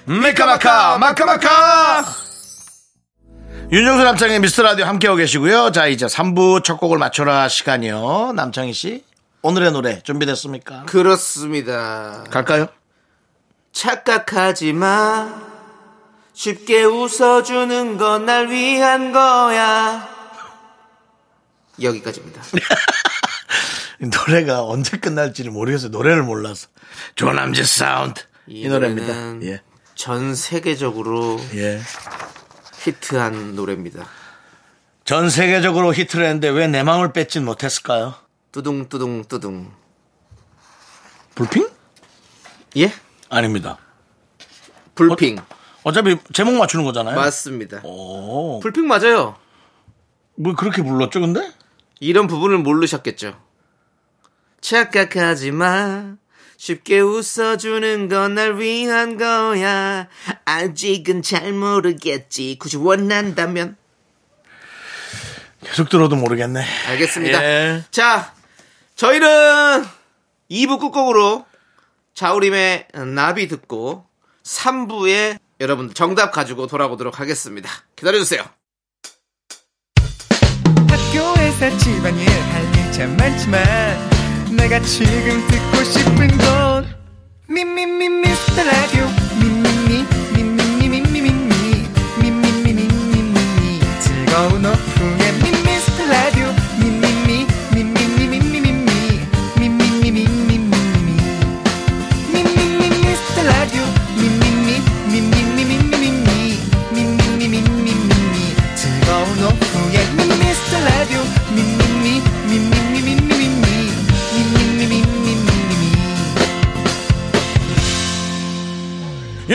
미카마카 마카마카 윤정수 남창의 미스터 라디오 함께하고 계시고요. 자 이제 3부 첫 곡을 맞춰라 시간이요. 남창희 씨 오늘의 노래 준비됐습니까? 그렇습니다. 갈까요? 착각하지 마. 쉽게 웃어주는 건 날 위한 거야. 여기까지입니다. 노래가 언제 끝날지를 모르겠어요. 노래를 몰라서. 조남지 사운드. 이, 노래입니다. 노래는 예. 전 세계적으로 예. 히트한 노래입니다. 전 세계적으로 히트를 했는데 왜 내 마음을 뺏진 못했을까요? 뚜둥 뚜둥 뚜둥. 불핑? 예? 아닙니다. 불핑. 어 차피 제목 맞추는 거잖아요. 맞습니다. 오, 불핑 맞아요. 뭐 그렇게 불렀죠, 근데? 이런 부분을 모르셨겠죠. 착각하지 마. 쉽게 웃어주는 건 날 위한 거야. 아직은 잘 모르겠지. 굳이 원한다면. 계속 들어도 모르겠네. 알겠습니다. 예. 자, 저희는 2부 끝곡으로 자우림의 나비 듣고 3부에 여러분 정답 가지고 돌아오도록 하겠습니다. 기다려주세요. 학교에서 집안일 할 일 참 많지만 내가 지금 듣고 싶은 건 미미미 미스터 라디오 미미미 미미미 미미미 미미미 미미미 즐거운 오후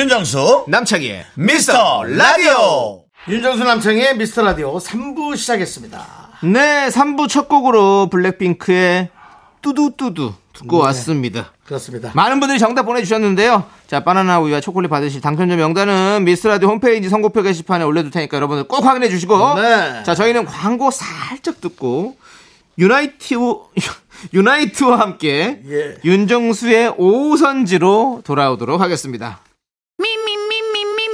윤정수, 남창희의 미스터 라디오! 윤정수 남창의 미스터 라디오 3부 시작했습니다. 네, 3부 첫 곡으로 블랙핑크의 뚜두뚜두 듣고 왔습니다. 그렇습니다. 많은 분들이 정답 보내주셨는데요. 자, 바나나 우유와 초콜릿 받으실 당첨자 명단은 미스라디오 홈페이지 선고표 게시판에 올려둘 테니까 여러분들 꼭 확인해 주시고. 네. 자, 저희는 광고 살짝 듣고 유나이트 유나이트와 함께 예. 윤정수의 오선지로 돌아오도록 하겠습니다.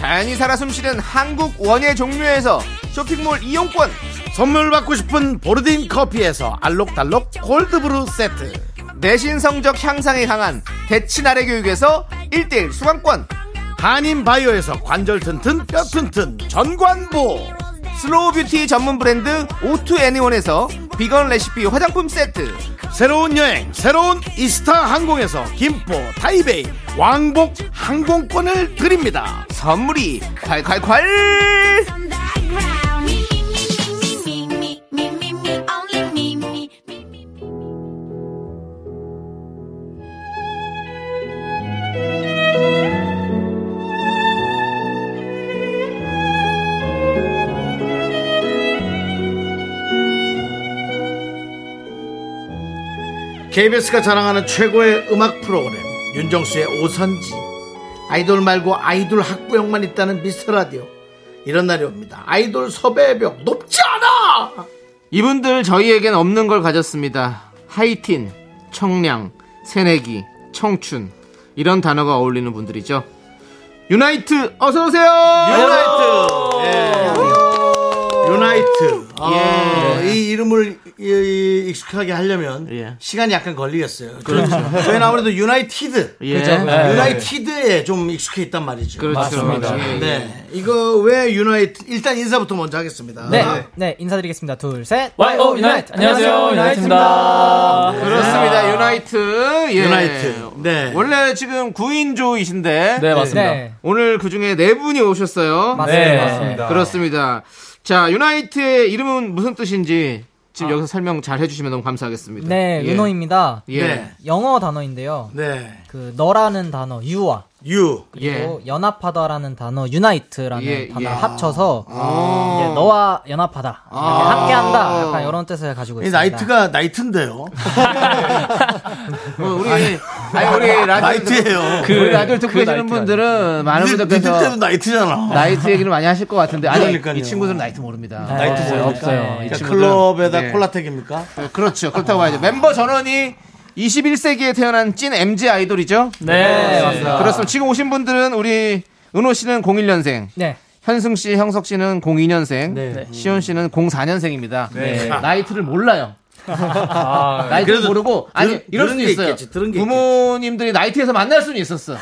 자연이 살아 숨쉬는 한국 원예 종류에서 쇼핑몰 이용권, 선물 받고 싶은 보르딘 커피에서 알록달록 콜드브루 세트. 내신 성적 향상에 강한 대치나래 교육에서 1대1 수강권, 한인 바이오에서 관절 튼튼 뼈 튼튼 전관보. slow 뷰티 전문 브랜드 오투 애니원에서 비건 레시피 화장품 세트, 새로운 여행, 새로운 이스타 항공에서 김포, 타이베이, 왕복 항공권을 드립니다. 선물이 콸콸콸! KBS가 자랑하는 최고의 음악 프로그램 윤정수의 오선지 아이돌 말고 아이돌 학부형만 있다는 미스터 라디오 이런 날이 옵니다 아이돌 섭외벽 높지 않아 이분들 저희에겐 없는 걸 가졌습니다. 하이틴, 청량, 새내기, 청춘 이런 단어가 어울리는 분들이죠. 유나이트 어서 오세요. 유나이트 예. 유나이트 아, 예. 이 이름을 이- 이- 익숙하게 하려면 예. 시간이 약간 걸리겠어요 그렇죠 저희는 아무래도 United 예. 그죠. 네. United에 좀 익숙해 있단 말이죠 그렇죠. 맞습니다. 네 이거 왜 유나이트 일단 인사부터 먼저 하겠습니다 네, 네, 인사드리겠습니다. 둘, 셋. Y O 유나이트 안녕하세요 유나이트입니다 그렇습니다. 유나이트. 예. 유나이트. 네. 원래 지금 9인조이신데 네 맞습니다 네, 오늘 그 중에 네 분이 오셨어요. 맞습니다. 네, 맞습니다. 그렇습니다. 자, 유나이트의 이름은 무슨 뜻인지 지금 여기서 설명 잘 해주시면 너무 감사하겠습니다. 네, 예. 은호입니다. 예. 네. 영어 단어인데요. 네. 그 너라는 단어 you와 you. 그리고 연합하다라는 단어 unite라는 예, 단어 예. 를 합쳐서 아. 이제 너와 연합하다 이렇게 함께한다 약간 이런 뜻을 가지고 이 있습니다. 나이트가 나이트인데요. 어, 우리 아니 우리 라디오 나이트예요. 그, 우리 라디오 듣고 계시는 분들은 많은 분들께서 때도 나이트잖아. 나이트 얘기를 많이 하실 것 같은데 아니 그러니까요. 이 친구들은 나이트 모릅니다. 나이트 네, 모르니까. 없어요. 이 그러니까 친구들은- 클럽에다 네. 콜라텍입니까? 네, 그렇죠. 그렇다고 봐야죠. 멤버 전원이 21세기에 태어난 찐 MZ 아이돌이죠. 네, 맞습니다. 그렇습니다. 지금 오신 분들은 우리 은호 씨는 01년생, 네. 현승 씨, 형석 씨는 02년생, 네. 시온 씨는 04년생입니다. 나이트를 몰라요. 아, 나이트를 그래도 모르고 아니 들- 수도 게 있어요. 있겠지, 들은 게 부모님들이 나이트에서 만날 수는 있었어.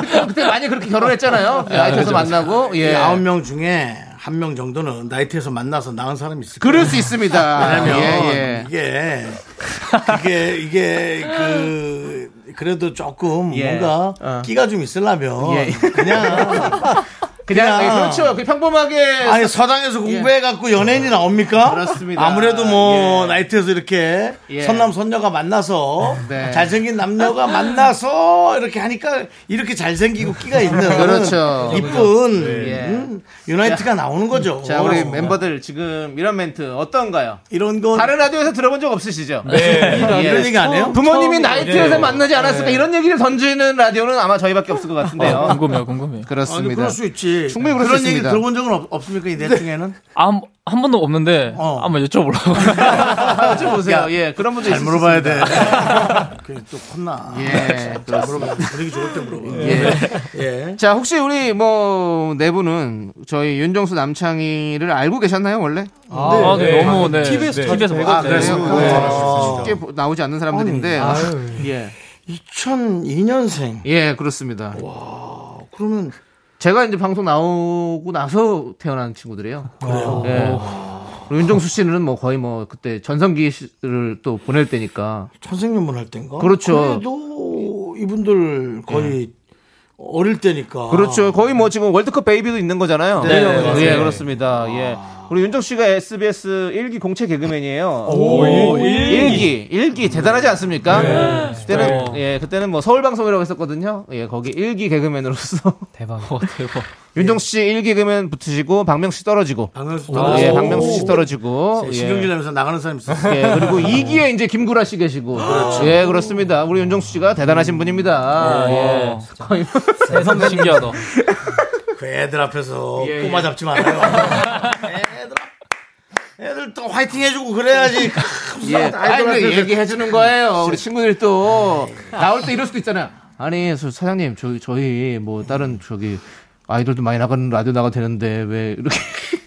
그때, 그때 많이 그렇게 결혼했잖아요. 나이트에서 만나고 이 예. 아홉 명 중에 한 명 정도는 나이트에서 만나서 낳은 사람이 있을 거예요. 그럴 수 있습니다. 왜냐면 예, 예. 이게 이게 이게 그 그래도 조금 예. 뭔가 어. 끼가 좀 있으려면 예. 그냥 그냥, 그냥- 예, 그렇죠. 그 평범하게 아니 서당에서 공부해 갖고 연예인이 나옵니까? 그렇습니다. 아무래도 뭐 예. 나이트에서 이렇게 예. 선남 선녀가 만나서 네. 잘생긴 남녀가 만나서 이렇게 하니까 이렇게 잘생기고 끼가 있는 그렇죠. 이쁜 예. 음, 유나이트가 나오는 거죠. 자, 우리 멤버들 지금 이런 멘트 어떤가요? 이런 건 다른 라디오에서 들어본 적 없으시죠? 네. 예. 이런 얘기 안 해요? 부모님이 나이트에서 만나지 않았을까 이런 얘기를 던지는 라디오는 아마 저희밖에 없을 것 같은데요. 궁금해요, 궁금해요. 아니 그렇습니다. 그럴 수 있지. 충분히 그럴 수 그런 얘기 있습니다. 들어본 적은 없, 없습니까 이넷 중에는? 한, 한 번도 없는데, 어. 한번 여쭤보려고. 좀 보세요. 야, 예, 그런 분들 잘 물어봐야. 돼. 그또 혼나. 예, 잘 물어봐. 분위기 좋을 때 물어봐. 예. 예. 자, 혹시 우리 뭐네 분은 저희 윤정수 남창희를 알고 계셨나요 원래? 아, 네, 너무, 네. TBS 네. 자주 TBS 아, 네. 그랬습니까? 네. 아. 쉽게 보- 나오지 않는 사람들인데. 예. 2002년생. 예, 그렇습니다. 그러면 제가 이제 방송 나오고 나서 태어난 친구들이에요. 예. 그리고 윤정수 씨는 뭐 거의 뭐 그때 전성기를 또 보낼 때니까. 천생연분 할 때인가? 그렇죠. 그래도 이분들 거의 어릴 때니까. 그렇죠. 거의 뭐 지금 월드컵 베이비도 있는 거잖아요. 네, 네, 네. 예, 그렇습니다. 예. 우리 윤정 씨가 SBS 일기 공채 개그맨이에요. 오, 일기. 일기 대단하지 않습니까? 그때는 예, 그때는 뭐 서울 방송이라고 했었거든요. 예, 거기 일기 개그맨으로서 대박. 대박. 윤정수 씨 일기 개그맨 붙으시고 박명수 씨 떨어지고. 박명수 예, 박명수 씨 떨어지고. 예. 신경질 하면서 나가는 사람 있었어요. 예, 그리고 2기에 이제 김구라 씨 계시고. 예, 그렇습니다. 우리 윤정수 씨가 대단하신 분입니다. 예. 거의 세상 신기하다. 그 애들 앞에서 예, 꼬마 예. 잡지 말아요. 또 화이팅 해주고 그래야지. 예, 앞에서 얘기해 주는 거예요. 우리 친구들이 또 나올 때 이럴 수도 있잖아요. 아니, 저 사장님, 저희 저희 뭐 다른 저기 아이돌도 많이 나가는 라디오 나가도 되는데 왜 이렇게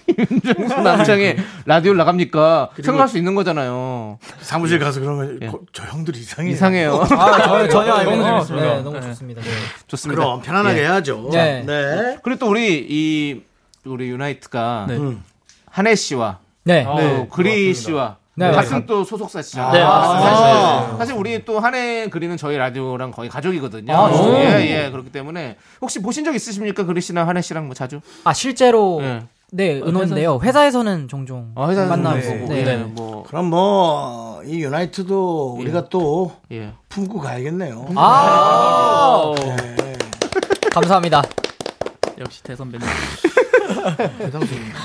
윤정수 남창의 라디오를 나갑니까? 생각할 수 있는 거잖아요. 사무실 가서 그러면 거- 저 형들 이상해. 이상해요. 아, 저, 전혀 알고 너무 있는 재밌습니다. 네, 너무 좋습니다. 네. 좋습니다. 그럼 편안하게 예. 해야죠. 네. 네. 그리고 또 우리 이 우리 유나이트가 네. 음. 한혜 씨와 네. 또 네, 그리 씨와 네, 같은 또 소속사시잖아요. 네, 사실, 사실 우리 또 한 해 그리는 저희 라디오랑 거의 가족이거든요. 아, 진짜요? 예, 예. 그렇기 때문에 혹시 보신 적 있으십니까? 그리 씨랑 한해 씨랑 뭐 자주? 아, 실제로 예. 네, 은호인데요. 회사에서는 종종 아, 회사에서 만나고. 네. 네. 네. 뭐 그럼 뭐, 이 유나이트도 우리가 또 예. 품고 가야겠네요. 아, 감사합니다. 역시 대선배님.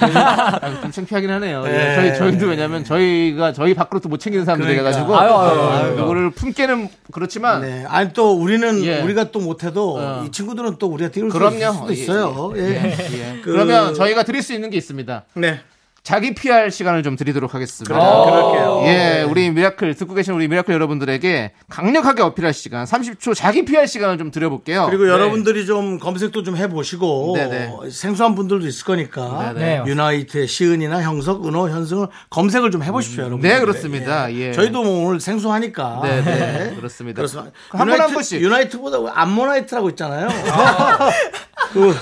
아, 좀 창피하긴 하네요. 예, 저희 저희도 왜냐면 저희가 저희 밖으로도 못 챙기는 사람들이 그러니까. 돼가지고 아유, 아유, 아유. 이거를 품게는 그렇지만 네. 아니 또 우리는 예. 우리가 또 못해도 어. 이 친구들은 또 우리가 띄울 그럼요. 수도 있어요. 예. 예. 그- 그러면 저희가 드릴 수 있는 게 있습니다. 네. 자기 PR 시간을 좀 드리도록 하겠습니다. 그럴게요. 예, 우리 미라클 듣고 계신 우리 미라클 여러분들에게 강력하게 어필할 시간 30초 자기 PR 시간을 좀 드려볼게요. 그리고 여러분들이 좀 검색도 좀 해보시고 네네. 생소한 분들도 있을 거니까 네. 유나이트의 시은이나 형석, 은호, 현승을 검색을 좀 해보십시오, 여러분. 네 그렇습니다. 예. 저희도 뭐 오늘 생소하니까. 네, 네, 그렇습니다. 그렇습니다. 한분한 분씩. 유나이트보다 암모나이트라고 있잖아요. 그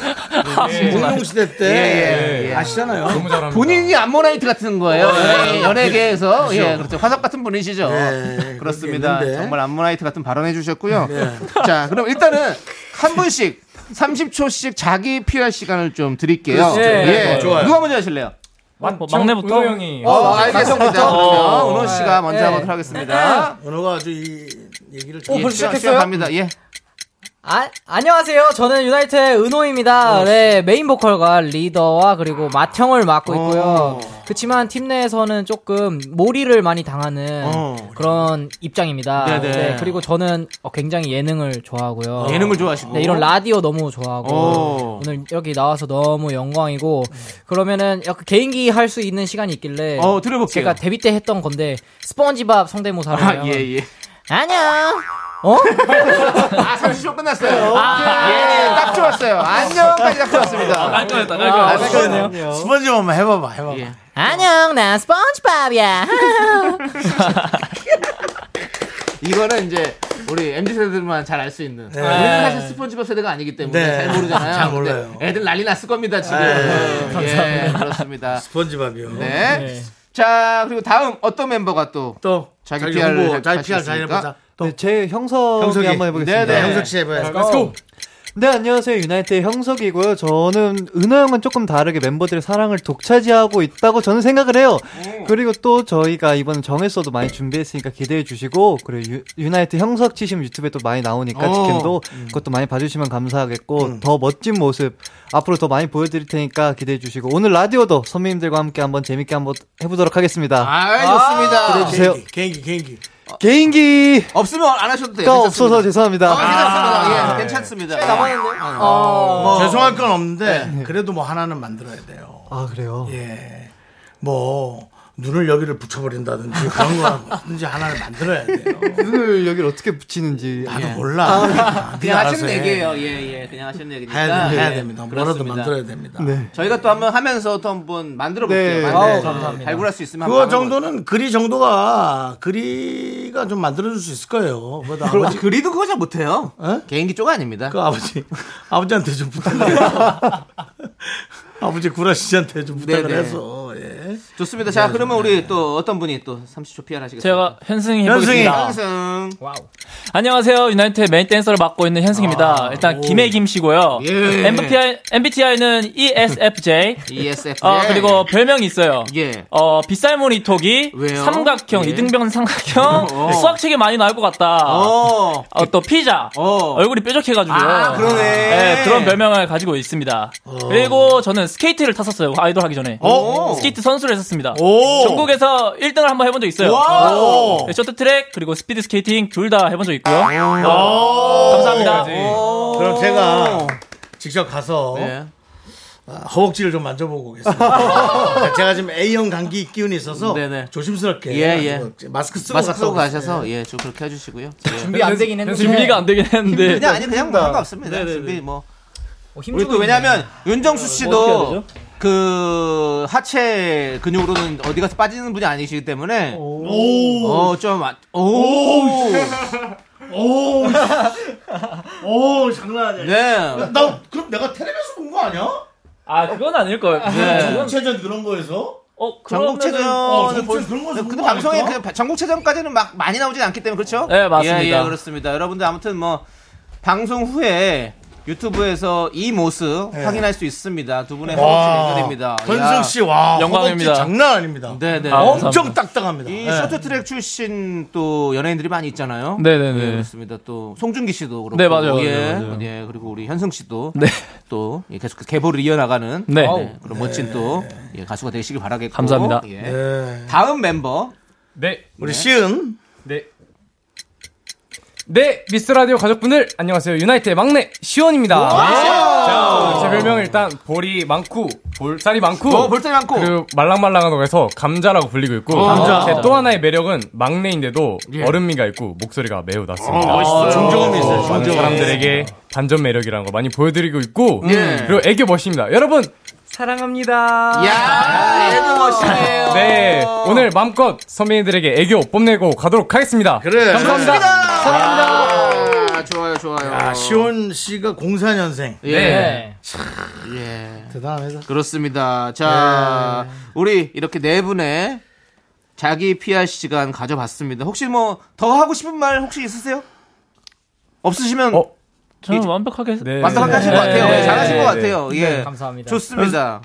공룡 시대 때 예, 예, 예. 아시잖아요. 본인이 암모나이트 같은 거예요. 연예, 연예계에서 예, 그렇죠. 화석 같은 분이시죠. 네, 그렇습니다. 정말 암모나이트 같은 발언해 주셨고요. 자, 그럼 일단은 한 분씩 30초씩 자기 PR 시간을 좀 드릴게요. 그렇죠. 예. 네, 좋아요. 누가 먼저 하실래요? 막, 막내부터 은호 형이. 어, 알겠습니다. 어. 그러면 은호 씨가 먼저 네. 하도록 하겠습니다. 은호가 아주 이 얘기를 어, 예, 벌써 시작- 시작했어요? 시작합니다. 예. 아, 안녕하세요. 저는 유나이트의 은호입니다. 네, 메인 보컬과 리더와 그리고 맏형을 맡고 있고요. 그렇지만 팀 내에서는 조금 몰이를 많이 당하는 어. 그런 입장입니다. 네네. 네, 그리고 저는 어, 굉장히 예능을 좋아하고요. 예능을 좋아하시고. 네, 이런 라디오 너무 좋아하고 오. 오늘 여기 나와서 너무 영광이고 그러면은 약간 개인기 할 수 있는 시간이 있길래 어, 들어볼게요. 제가 데뷔 때 했던 건데 스펀지밥 성대모사를 아, 예, 예. 안녕. 어? 아, 30초 끝났어요. 예, 딱 좋았어요. 안녕까지 딱 좋았습니다. 깔끔했다, 아, 깔끔했다. 그러네요. 스펀지 한번 해봐봐, 해봐봐. 예. 안녕, 난 스펀지밥이야. 이거는 이제 우리 MZ 세대들만 잘 알 수 있는. 우리는 사실 스폰지밥 세대가 아니기 때문에 네. 잘 모르잖아요. 잘 몰라요. 애들 난리 났을 겁니다 지금. 네. 예, 그렇습니다. 스펀지밥이요. 네. 네. 자 그리고 다음 어떤 멤버가 또 또 자기 자기 PR 를 홍보, 할- 자기 PR 잘? 해보자. 또 네, 제 형석이 형석이. 한번 해보겠습니다. 네네. 형석 씨 해봐요. go! 네, 안녕하세요. 유나이트의 형석이고요. 저는 은호 형은 조금 다르게 멤버들의 사랑을 독차지하고 있다고 저는 생각을 해요. 그리고 또 저희가 이번 정했어도 많이 준비했으니까 기대해 주시고 그리고 유, 유나이트 형석 치시면 유튜브에 또 많이 나오니까 어. 직캠도 그것도 많이 봐주시면 감사하겠고 더 멋진 모습 앞으로 더 많이 보여드릴 테니까 기대해 주시고 오늘 라디오도 선배님들과 함께 한번 재밌게 한번 해보도록 하겠습니다. 아 좋습니다. 주세요. 개인기, 개인기, 개인기. 개인기가 없으면 안 하셔도 돼요. 없어서 죄송합니다. 아, 괜찮습니다. 예, 괜찮습니다. 어, 죄송할 건 없는데 그래도 뭐 하나는 만들어야 돼요. 아 그래요? 예. 뭐 눈을 여기를 붙여버린다든지 그런 거든지 하나를 만들어야 돼요. 눈을 여기를 어떻게 붙이는지 나도 몰라. 네가 그냥 하시는 해. 얘기예요. 예, 예. 그냥 하시는 얘기니까. 해야, 돼, 해야 예, 됩니다. 뭐라도 그렇습니다. 만들어야 됩니다. 네. 저희가 또 한번 하면서 또 한번 만들어 볼게요. 네. 아우, 예, 감사합니다. 발굴할 수 있으면 그거 한번 정도는 그리 정도가 그리가 좀 만들어 줄 수 있을 거예요. 한번- 아버지 그리도 그거 잘 못해요. 어? 개인기 쪽 아닙니다. 그 아버지 아버지한테 좀 부탁을 아버지 구라 씨한테 좀 부탁을 네네. 해서 예. 좋습니다. 자, 그러면 우리 또 어떤 분이 또 30초 PR 하시겠습니까? 제가 현승이 현승이. 해보겠습니다. 항상 안녕하세요. 유나이트의 메인 댄서를 맡고 있는 현승입니다. 일단 김해 김 씨고요. 예. MBTI, MBTI는 ESFJ. ESF. 어, 그리고 별명이 있어요. 예. 어, 빗살무늬 토기. 왜요? 삼각형, 예. 이등변 삼각형, 어. 수학책에 많이 나올 것 같다. 어, 어. 또 피자. 어. 얼굴이 뾰족해가지고요. 아, 그러네. 네, 그런 별명을 가지고 있습니다. 그리고 저는 스케이트를 탔었어요. 아이돌 하기 전에. 어? 스케이트 선수를 했었 습니다. 오. 전국에서 1등을 한번 해본 적 있어요. 오. 네, 쇼트트랙 그리고 스피드 스케이팅 둘 다 해본 적 있고요. 오. 감사합니다. 그럼 제가 직접 가서 네. 아, 허벅지를 좀 만져보고 오겠습니다. 제가 지금 A형 감기 기운이 있어서 네네. 조심스럽게 예, 예. 마스크 쓰고 마스크 쓰고. 가셔서 예, 좀 그렇게 해주시고요. 예. 준비 안 되긴 했는데. 준비가 안 되긴 했는데. 그냥 아니 그냥 뭐 상관없습니다. 준비 뭐 어, 우리 힘주고 또 왜냐면 윤정수 어떻게 씨도 해야 되죠? 그 하체 근육으로는 어디 가서 빠지는 분이 아니시기 때문에 어좀 오. 오, 오, 장난 아니야. 네. 나 그럼 내가 텔레비에서 본 거 아니야? 아 그건 아닐 거예요. 네. 전국체전 그런 거에서? 어 전국체전 어, 을 볼- 전국체전 그런 거 근데 그런 거 방송에 아닐까? 그 전국체전까지는 막 많이 나오진 않기 때문에 그렇죠? 네, 맞습니다. 예, 예, 그렇습니다. 여러분들 아무튼 뭐 방송 후에 유튜브에서 이 모습 확인할 수 있습니다. 두 분의 허벅지 대결입니다. 권승 씨, 와, 영광입니다. 장난 아닙니다. 네네. 아, 엄청. 딱딱합니다. 이 네. 쇼트트랙 출신 또 연예인들이 많이 있잖아요. 네네네. 예, 그렇습니다. 또 송중기 씨도 그렇고, 네, 맞아요, 맞아요, 예, 맞아요. 예, 그리고 우리 현승 씨도 네. 또 예, 계속 계보를 이어나가는 네. 네, 그런 멋진 또 예, 가수가 되시길 바라겠고, 감사합니다. 예. 네. 다음 멤버 네. 우리 시은. 네. 네, 미스 라디오 가족분들 안녕하세요. 유나이트의 막내 시원입니다. 자, 제 별명은 일단 볼이 많고 볼살이 많고 어, 볼살이 많고. 그리고 말랑말랑하다고 해서 감자라고 불리고 있고 감자. 제 또 하나의 매력은 막내인데도 예. 얼음미가 있고 목소리가 매우 낮습니다. 멋있어요. 중저음이 있어요, 많은. 사람들에게 반전 매력이라는 걸 많이 보여드리고 있고 예. 그리고 애교 멋입니다. 여러분 사랑합니다. 야, 얘도 멋있네요. 네, 오늘 마음껏 선배님들에게 애교 뽐내고 가도록 하겠습니다. 그래. 감사합니다. 아, 좋아요, 좋아요. 아, 시온 씨가 04년생. 예. 네. 예. 대단합니다. 그렇습니다. 자, 우리 이렇게 네 분의 자기 PR 시간 가져봤습니다. 혹시 뭐 더 하고 싶은 말 혹시 있으세요? 없으시면 어? 저는 이제- 완벽하게 네. 완벽하게 하신 것 네. 같아요. 네. 잘하신 것 네. 같아요. 예. 네, 감사합니다. 좋습니다.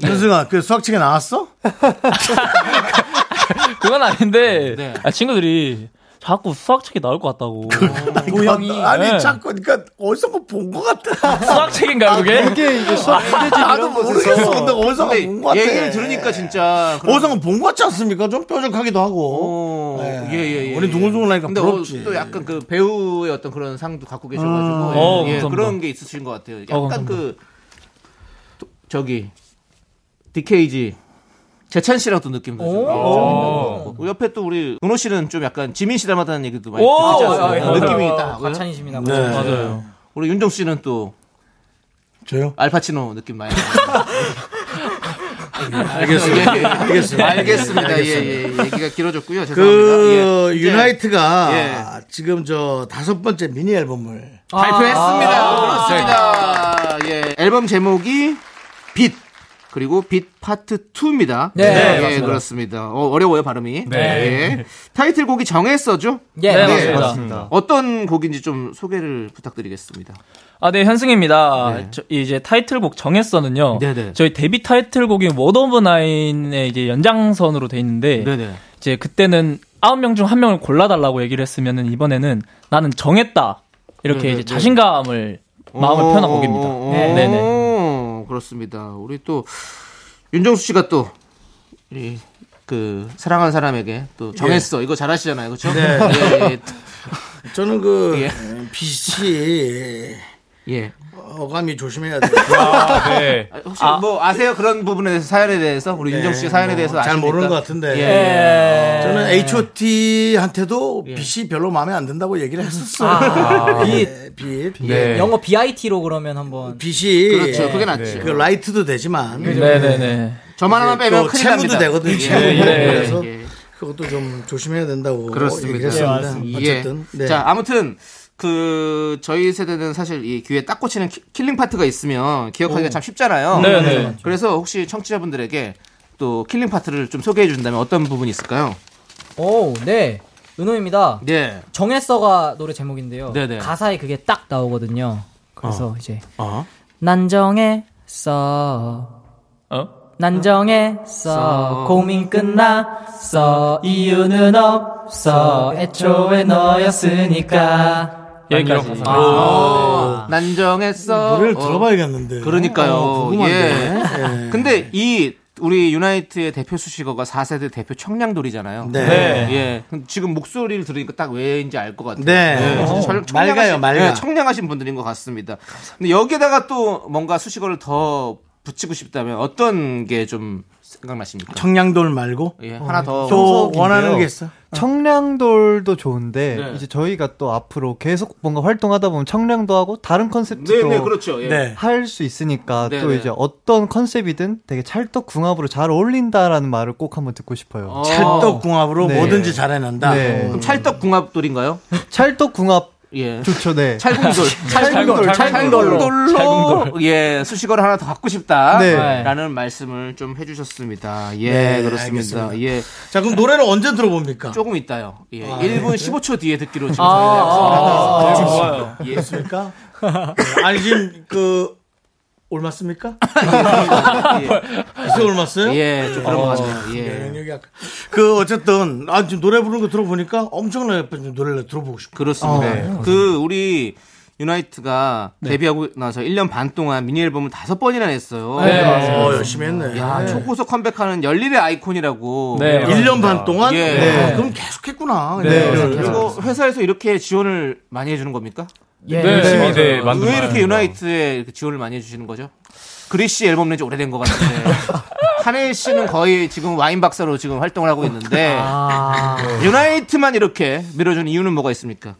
현승아, 그 수학책에 나왔어? 그건 아닌데 네. 아, 친구들이 자꾸 수학책이 나올 것 같다고. 도형이. 아니, 네. 자꾸, 그러니까, 어디서 본것 같아. 수학책인가요, 그게? 그게 이제 수학 나도 모르겠어. 근데 어디서 근데 본것 같아. 얘기를 들으니까 진짜 어디서 본것 같지 않습니까? 좀 뾰족하기도 하고. 어, 네. 예, 예, 예. 우리 둥글둥글 하니까 근데 부럽지. 어, 또 약간 그 배우의 어떤 그런 상도 갖고 계셔가지고 음. 예, 어, 예. 그런 게 있으신 것 같아요. 약간 어. 그 도- 저기 DKG 재찬 씨랑 또 느낌도 좀 오~ 옆에 또 우리 은호 씨는 좀 약간 지민 씨 닮았다는 얘기도 많이 오! 듣지 아, 않습니까? 예, 느낌이. 딱 과찬이십니다. 네. 맞아요. 우리 윤정 씨는 또 저요? 알파치노 느낌 많이 알겠습니다. 예, 예. 알겠습니다. 알겠습니다. 예, 예. 얘기가 길어졌고요. 죄송합니다. 그, 예. 유나이트가 예. 지금 저 다섯 번째 미니 앨범을 발표했습니다. 아. 그렇습니다. 예. 앨범 제목이 빛. 그리고 BIT Part 2입니다. 네, 예, 맞습니다. 그렇습니다. 어, 어려워요, 발음이. 네. 예. 타이틀곡이 정했어죠? 예, 네, 맞습니다. 맞습니다. 어떤 곡인지 좀 소개를 부탁드리겠습니다. 아, 네, 현승입니다. 네. 저, 이제 타이틀곡 정했어는요. 네네. 저희 데뷔 타이틀곡이 One of Nine의 이제 연장선으로 돼 있는데 네네. 이제 그때는 아홉 명 중 한 명을 골라달라고 얘기를 했으면은 이번에는 나는 정했다 이렇게 네네, 이제 네. 자신감을 마음을 어, 표현한 곡입니다. 어, 네. 네네. 어, 그렇습니다. 우리 또 윤정수 씨가 또 우리 그 사랑하는 사람에게 또 정했어. 이거 잘하시잖아요. 그렇죠? 네. 예, 예. 저는 그 예. 빛이 예. 어감이 조심해야 돼요. 네. 아, 혹시 뭐 아세요? 그런 부분에 대해서 사연에 대해서 우리 윤정 씨 사연에 뭐 대해서 잘 아십니까? 모르는 것 같은데. 예. 예. 저는 H.O.T.한테도 빛이 별로 마음에 안 든다고 얘기를 했었어요. 아, 네, 빛. 네. 영어 BIT로 그러면 한번 빛이 그렇죠. 그게 낫지. 그 라이트도 되지만 네네네. 저만 하나 빼면 또 큰일 채무도. 되거든요. 예. 예, 그래서 예. 그것도 좀 조심해야 된다고 그렇습니다. 얘기했습니다. 예. 어쨌든 네. 자, 아무튼 그 저희 세대는 사실 이 귀에 딱 꽂히는 키- killing part가 있으면 기억하기가 오. 참 쉽잖아요. 네네. 그래서 혹시 청취자분들에게 또 killing part를 좀 소개해 준다면 어떤 부분이 있을까요? 오, 네. 은호입니다. 네. 정했어가 노래 제목인데요. 네네. 가사에 그게 딱 나오거든요. 그래서 이제 어? 난 정했어. 어? 난 정했어. 고민 끝났어. 이유는 없어. 애초에 너였으니까. 여기까지. 아, 난정했어. 노래를 어. 들어봐야겠는데. 그러니까요. 어, 궁금한데. 예. 예. 근데 이 우리 유나이트의 대표 수식어가 4세대 대표 청량돌이잖아요. 네. 네. 예. 지금 목소리를 들으니까 딱 왜인지 알 것 같아요. 네. 청- 맑아요, 청량하신, 맑아. 예, 청량하신 분들인 것 같습니다. 근데 여기에다가 또 뭔가 수식어를 더 붙이고 싶다면 어떤 게 좀 생각나십니까? 청량돌 말고 예, 하나 더. 또 형석인데요. 원하는 게 있어. 청량돌도 좋은데 네. 이제 저희가 또 앞으로 계속 뭔가 활동하다 보면 청량도 하고 다른 컨셉도 네, 네, 그렇죠. 예. 네. 할수 있으니까 네, 또 네. 이제 어떤 컨셉이든 되게 찰떡궁합으로 잘 어울린다라는 말을 꼭 한번 듣고 싶어요. 어. 찰떡궁합으로 네. 뭐든지 잘해낸다. 네. 그럼 찰떡궁합돌인가요? 찰떡궁합 예. 좋죠, 네. 찰궁돌. 찰궁돌, 찰궁돌로. 찰궁돌로. 예, 수식어를 하나 더 갖고 싶다. 네. 라는 말씀을 좀 해주셨습니다. 예, 네, 그렇습니다. 알겠습니다. 예, 자, 그럼 노래를 언제 들어봅니까? 조금 있다요. 예, 아, 1분 15초 뒤에 듣기로 지금 아, 저희가 아, 약속을 좋아요. 하고 있습니다. 예. 됐습니까? 네. 아니, 지금 그, 올맞습니까? 이세 올맞어요? 예, 좀 그런 것 같아요. 예. 영역이 약간. 그, 어쨌든, 아, 지금 노래 부르는 거 들어보니까 엄청나게 예쁜 노래를 들어보고 싶어. 그렇습니다. 그, 우리, 유나이트가 데뷔하고 나서 1년 반 동안 미니 앨범을 다섯 번이나 냈어요. 네. 어, 열심히 했네. 야, 초고속 컴백하는 열일의 아이콘이라고. 네. 1년 반 동안? 예. 네. 그럼 계속 했구나. 네. 그리고 회사에서 이렇게 지원을 많이 해주는 겁니까? 예. 네, 열심히 네, 만든 왜 이렇게. 유나이트에 이렇게 지원을 많이 해주시는 거죠? 그리 씨 앨범 낸지 오래된 것 같은데 한해 씨는 거의 지금 와인 박사로 지금 활동을 하고 있는데 아, 유나이트만 이렇게 밀어준 이유는 뭐가 있습니까?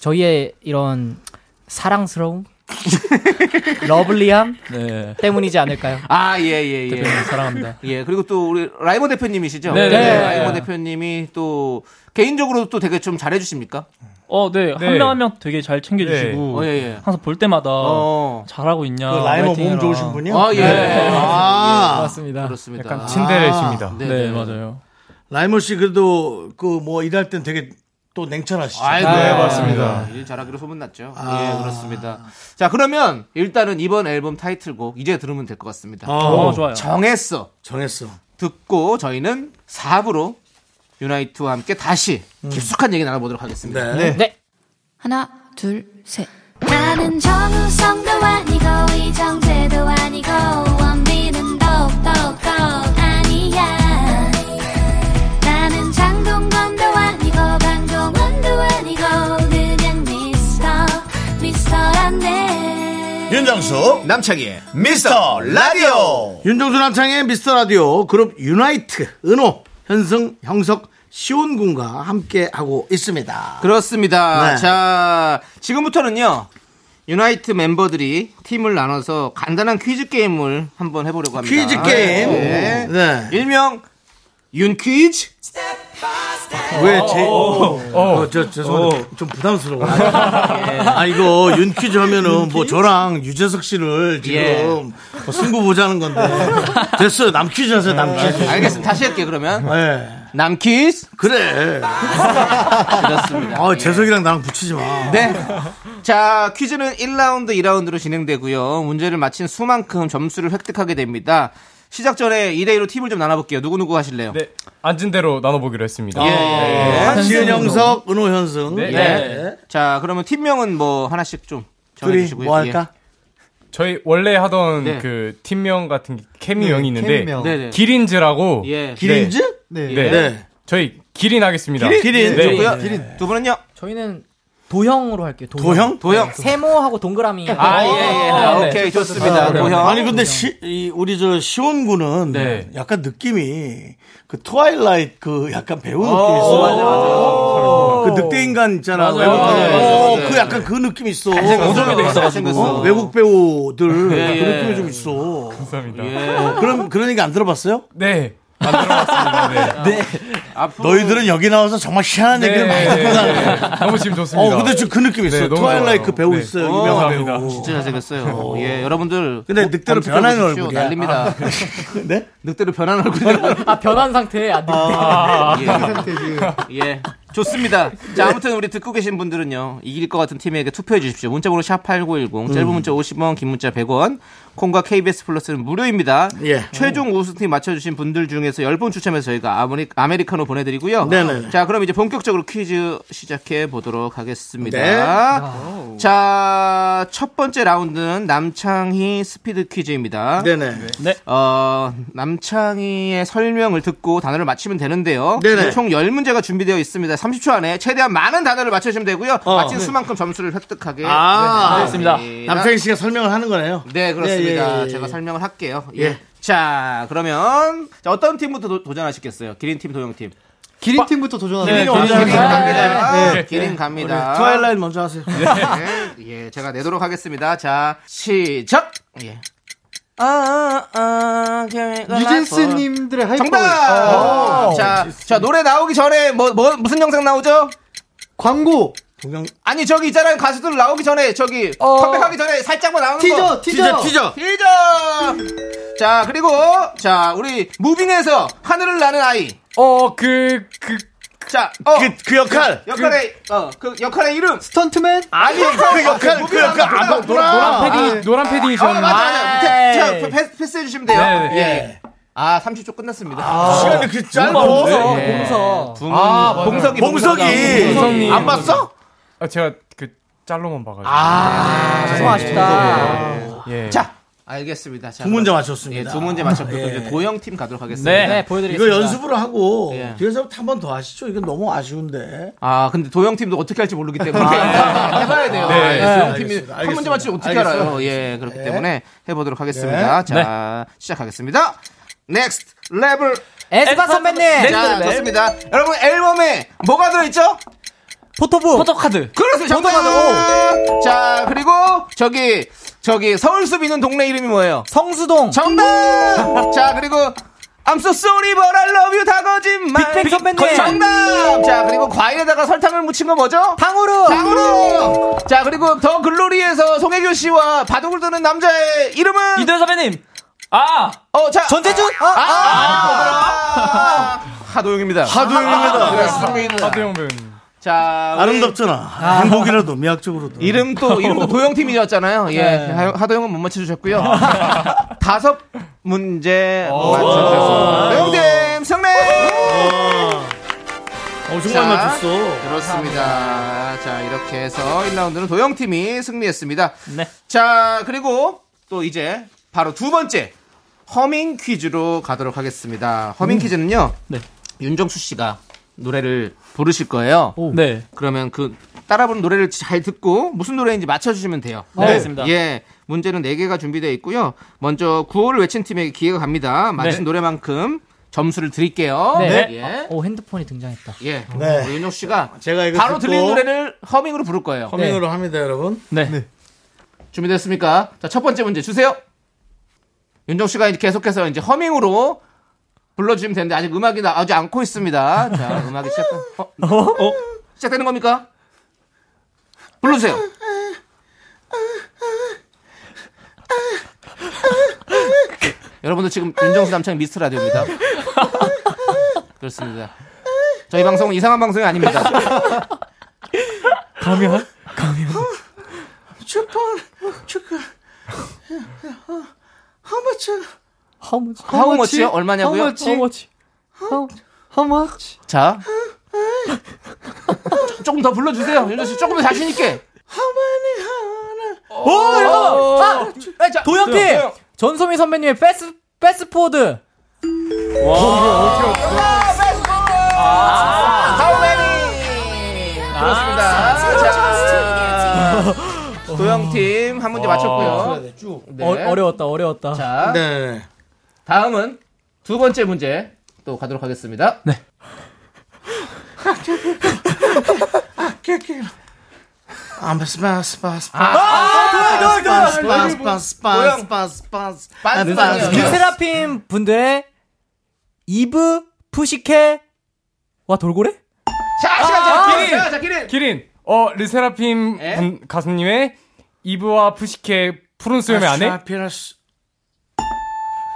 저희의 이런 사랑스러움, lovely함 네. 때문이지 않을까요? 아 예 예 예. 대표님 사랑합니다. 예 그리고 또 우리 라이머 대표님이시죠? 네, 네. 예, 라이머 대표님이 또 개인적으로 또 되게 좀 잘해주십니까? 어, 네. 네. 한명한명 되게 잘 챙겨주시고 어, 예, 예. 항상 볼 때마다 어. 잘하고 있냐. 그 라이머 몸. 좋으신 분이요? 아 예. 아, 맞습니다. 그렇습니다. 약간 츤데레십니다. 네, 네, 네. 맞아요. 라이머 씨 그래도 그 뭐 일할 땐 되게 또 냉철하시죠. 아이고, 네, 맞습니다. 일 잘하기로 소문났죠. 아. 예, 그렇습니다. 자, 그러면 일단은 이번 앨범 타이틀곡 이제 들으면 될 것 같습니다. 어, 좋아요. 정했어. 정했어. 듣고 저희는 4부로 유나이트와 함께 다시 깊숙한 얘기 나눠보도록 하겠습니다. 네. 네. 하나, 둘, 셋. 나는 정우성도 아니고 이정재도 아니고 원빈은 더욱더 아니야 나는 장동건도 아니고 강동원도 아니고 그냥 미스터 미스터란데 윤정수 남창희의 미스터 라디오 윤정수 남창희의 미스터 라디오 그룹 유나이트 은호 현승 형석 시온군과 함께 하고 있습니다. 그렇습니다. 네. 자, 지금부터는요. 유나이트 멤버들이 팀을 나눠서 간단한 퀴즈 게임을 한번 해보려고 합니다. 퀴즈 게임. 네. 네. 일명 윤 퀴즈. 왜 제, 어, 저, 죄송한데, 좀 부담스러워. 아, 이거 윤 퀴즈 하면은 뭐 저랑 유재석 씨를 지금 예. 뭐 승부 보자는 건데. 됐어요. 남 퀴즈 하세요, 남 퀴즈. 알겠습니다. 다시 할게요, 그러면. 예. 남 퀴즈. 그래. 그렇습니다. 아, 재석이랑 나랑 붙이지 마. 네. 자, 퀴즈는 1라운드, 2라운드로 진행되고요. 문제를 맞힌 수만큼 점수를 획득하게 됩니다. 시작 전에 2대2로 팀을 좀 나눠볼게요. 누구누구 하실래요? 네, 앉은 대로 나눠보기로 했습니다. 예. 지은 형석, 은호 현승. 네. 예. 자, 그러면 팀명은 뭐 하나씩 좀 정해주시고요. 뭐 할까? 저희 원래 하던 네. 그 팀명 같은 게 케미명이 있는데 케미명. 예. 네네. 기린즈라고 예. 기린즈? 네. 네. 네. 저희 기린 하겠습니다. 기린. 네. 좋고요. 두 분은요? 저희는 도형으로 할게요. 도형? 도형. 세모하고 동그라미. 아, 예, 예. 아, 네. 오케이. 좋습니다. 도형. 아니 근데 시, 이 우리 저 시온군은 네. 약간 느낌이 그 트와일라이트 그 약간 배우 느낌이 어, 있어. 맞아, 맞아. 그 늑대 인간 있잖아. 배우. 맞아요, 어, 맞아요. 그 약간 그 느낌 있어. 오종이도 있어가지고. 어? 외국 배우들 그 예. 느낌이 좀 있어. 감사합니다. 예. 그럼 그런 얘기 안 들어봤어요? 네. 안 들어봤습니다. 네. 앞으로 너희들은 여기 나와서 정말 희한한 얘기를 많이 네. 듣고 다녀. 너무 지금 좋습니다. 어, 근데 지금 그 느낌 있어. 네. 그 배우 네. 있어요. 어, 유명한 감사합니다. 배우. 진짜 잘생겼어요. 예, 여러분들. 근데 꼭 늑대로 보십시오. 얼굴이야. 난립니다. 네? 늑대로 변한 얼굴이라고. 아 변한 상태. 아, 늑대. 예. 예. 좋습니다. 자, 아무튼 우리 듣고 계신 분들은요, 이길 것 같은 팀에게 투표해 주십시오. 문자번호 샵8910, 짧은 문자 50원, 긴 문자 100원, 콩과 KBS 플러스는 무료입니다. 예. 최종 우승팀 맞춰주신 분들 중에서 10분 추첨해서 저희가 아메리, 아메리카노 보내드리고요. 네네. 자, 그럼 이제 본격적으로 퀴즈 시작해 보도록 하겠습니다. 네. 자, 첫 번째 라운드는 남창희 스피드 퀴즈입니다. 네네. 어, 남창희의 설명을 듣고 단어를 맞히면 되는데요. 네네. 총 10문제가 준비되어 있습니다. 30초 안에 최대한 많은 단어를 맞춰주시면 되고요. 어. 맞힌 수만큼 점수를 획득하게 아, 알겠습니다. 남창희 씨가 설명을 하는 거네요. 네, 그렇습니다. 예, 예, 예. 제가 설명을 할게요. 예. 예. 자, 그러면 자, 어떤 팀부터 도, 도전하시겠어요? 기린팀, 도영팀. 기린 팀부터 기린이 거예요. 먼저 기린 하세요. 갑니다. 네. 기린 갑니다. 트와일라이트 먼저 하세요. 네, 예, 제가 내도록 하겠습니다. 자, 시작! 예. 아, 아, 뉴진스님들의 Hype Boy 정답! 자, 자, 노래 나오기 전에 뭐, 뭐, 무슨 영상 나오죠? 광고 동영 아니, 저기 있잖아요. 가수들 나오기 전에, 저기, 어. 컴백하기 전에 살짝만 나오는 티저 거. 티저 티저. 티저! 자, 그리고, 자, 우리, 무빙에서 하늘을 나는 아이. 어, 그, 그, 자, 어. 그, 그 역할. 역할의, 어, 그 역할의 이름. 스턴트맨 아니, 그 역할, 그 역할 안 노란 봤구나. 패딩, 노란 어, 패딩이셨는데. 맞아, 맞아. 밑에, 자, 패스, 패스해 주시면 돼요. 네, 네. 예. 아, 30초 끝났습니다. 시간이 그 짧아. 봉서, 예. 봉서. 두 분, 아, 맞아요. 봉석이, 봉석이. 봉석님. 안 봤어? 아, 제가 그, 짤로만 봐가지고. 아, 좀 아쉽다. 예. 자, 알겠습니다. 자, 두 문제 맞췄습니다. 예, 두 문제 맞췄고 예. 이제 도영 팀 가도록 하겠습니다. 네. 네, 이거 보여드리겠습니다. 연습으로 하고 예. 뒤에서부터 한 번 더 하시죠. 이건 너무 아쉬운데. 아, 근데 도영 팀도 어떻게 할지 모르기 때문에 해봐야 돼요. 네. 예, 도영 팀이 알겠습니다. 한 문제 맞추면 어떻게. 알아요? 예, 그렇기 네. 때문에 해보도록 하겠습니다. 자, 시작하겠습니다. Next Level. 에스파 선배님. 자, 좋습니다. 여러분 앨범에 뭐가 들어있죠? 포토북. 포토카드. 그렇습니다. 정답. 자, 그리고 저기 저기 서울숲 있는 동네 이름이 뭐예요? 성수동. 정답. 자, 그리고 I'm so sorry but I love you 다 거짓말. 빅뱅 선배님. 정답. 자, 그리고 과일에다가 설탕을 묻힌 거 뭐죠? 탕후루. 장으로. 자, 그리고 더 글로리에서 송혜교 씨와 바둑을 두는 남자의 이름은 이도현 선배님. 아! 어, 자. 전재준. 아, 아, 아, 하도영입니다. 하도영입니다. 그렇습니다. 하도영 배우님. 자, 아름답잖아. 행복이라도 미학적으로도. 이름 또 이름도 도영 팀이었잖아요. 예, 네. 하- 하도영은 못 맞춰주셨고요. 다섯 문제 오. 맞춰주셨습니다. 도영 팀 승리. 어, 정말 맞췄어. 그렇습니다. 자, 이렇게 해서 1라운드는 도영 팀이 승리했습니다. 네. 자, 그리고 또 이제 바로 두 번째 허밍 퀴즈로 가도록 하겠습니다. 허밍 퀴즈는요. 윤정수 씨가 노래를 부르실 거예요. 네. 그러면 그 따라 부르는 노래를 잘 듣고 무슨 노래인지 맞춰주시면 돼요. 네, 알겠습니다. 예. 문제는 4개가 준비되어 있고요. 먼저 구호를 외친 팀에게 기회가 갑니다. 맞힌 네. 노래만큼 점수를 드릴게요. 네. 예. 오 핸드폰이 등장했다. 예. 네. 우리 윤정 씨가 제가 이거 바로 들리는 노래를 허밍으로 부를 거예요. 허밍으로 합니다, 여러분. 네. 준비됐습니까? 자, 첫 번째 문제 주세요. 윤정 씨가 이제 계속해서 이제 허밍으로 불러주시면 되는데 아직 음악이 나오지 않고 있습니다. 자, 음악이 시작. 어? 어? 시작되는 겁니까? 불러주세요. 여러분들 지금 윤정수 남창 미스트 라디오입니다. 그렇습니다. 저희 방송은 이상한 방송이 아닙니다. 가면? 주판, 주가. How much. How much? How much요? 얼마냐고요? How much? How, how much? 자. 조금 더 불러주세요. 윤정 씨 조금 더 자신있게. 오, 어, 아, 자, 도영팀 도영. 전소미 선배님의 Fast, Fast Forward. 그렇습니다. 자, 도영팀 한 문제 맞췄고요. 네. 어, 어려웠다, 어려웠다. 자, 네. 다음은 두 번째 문제 또 가도록 하겠습니다. 네. 아, 스파스파스 아, 도영, 도영, 스파 도영. 스파스파 도영. 스파 스파 스 빤스 아니에요. 르세라핌 분들의 이브 프시케와 돌고래? 자, 자, 아, 기린. 자, 자, 기린. 기린. 어, 르세라핌 예? 분- 가수님의 이브와 프시케 푸른 수염의 아내? 피라스.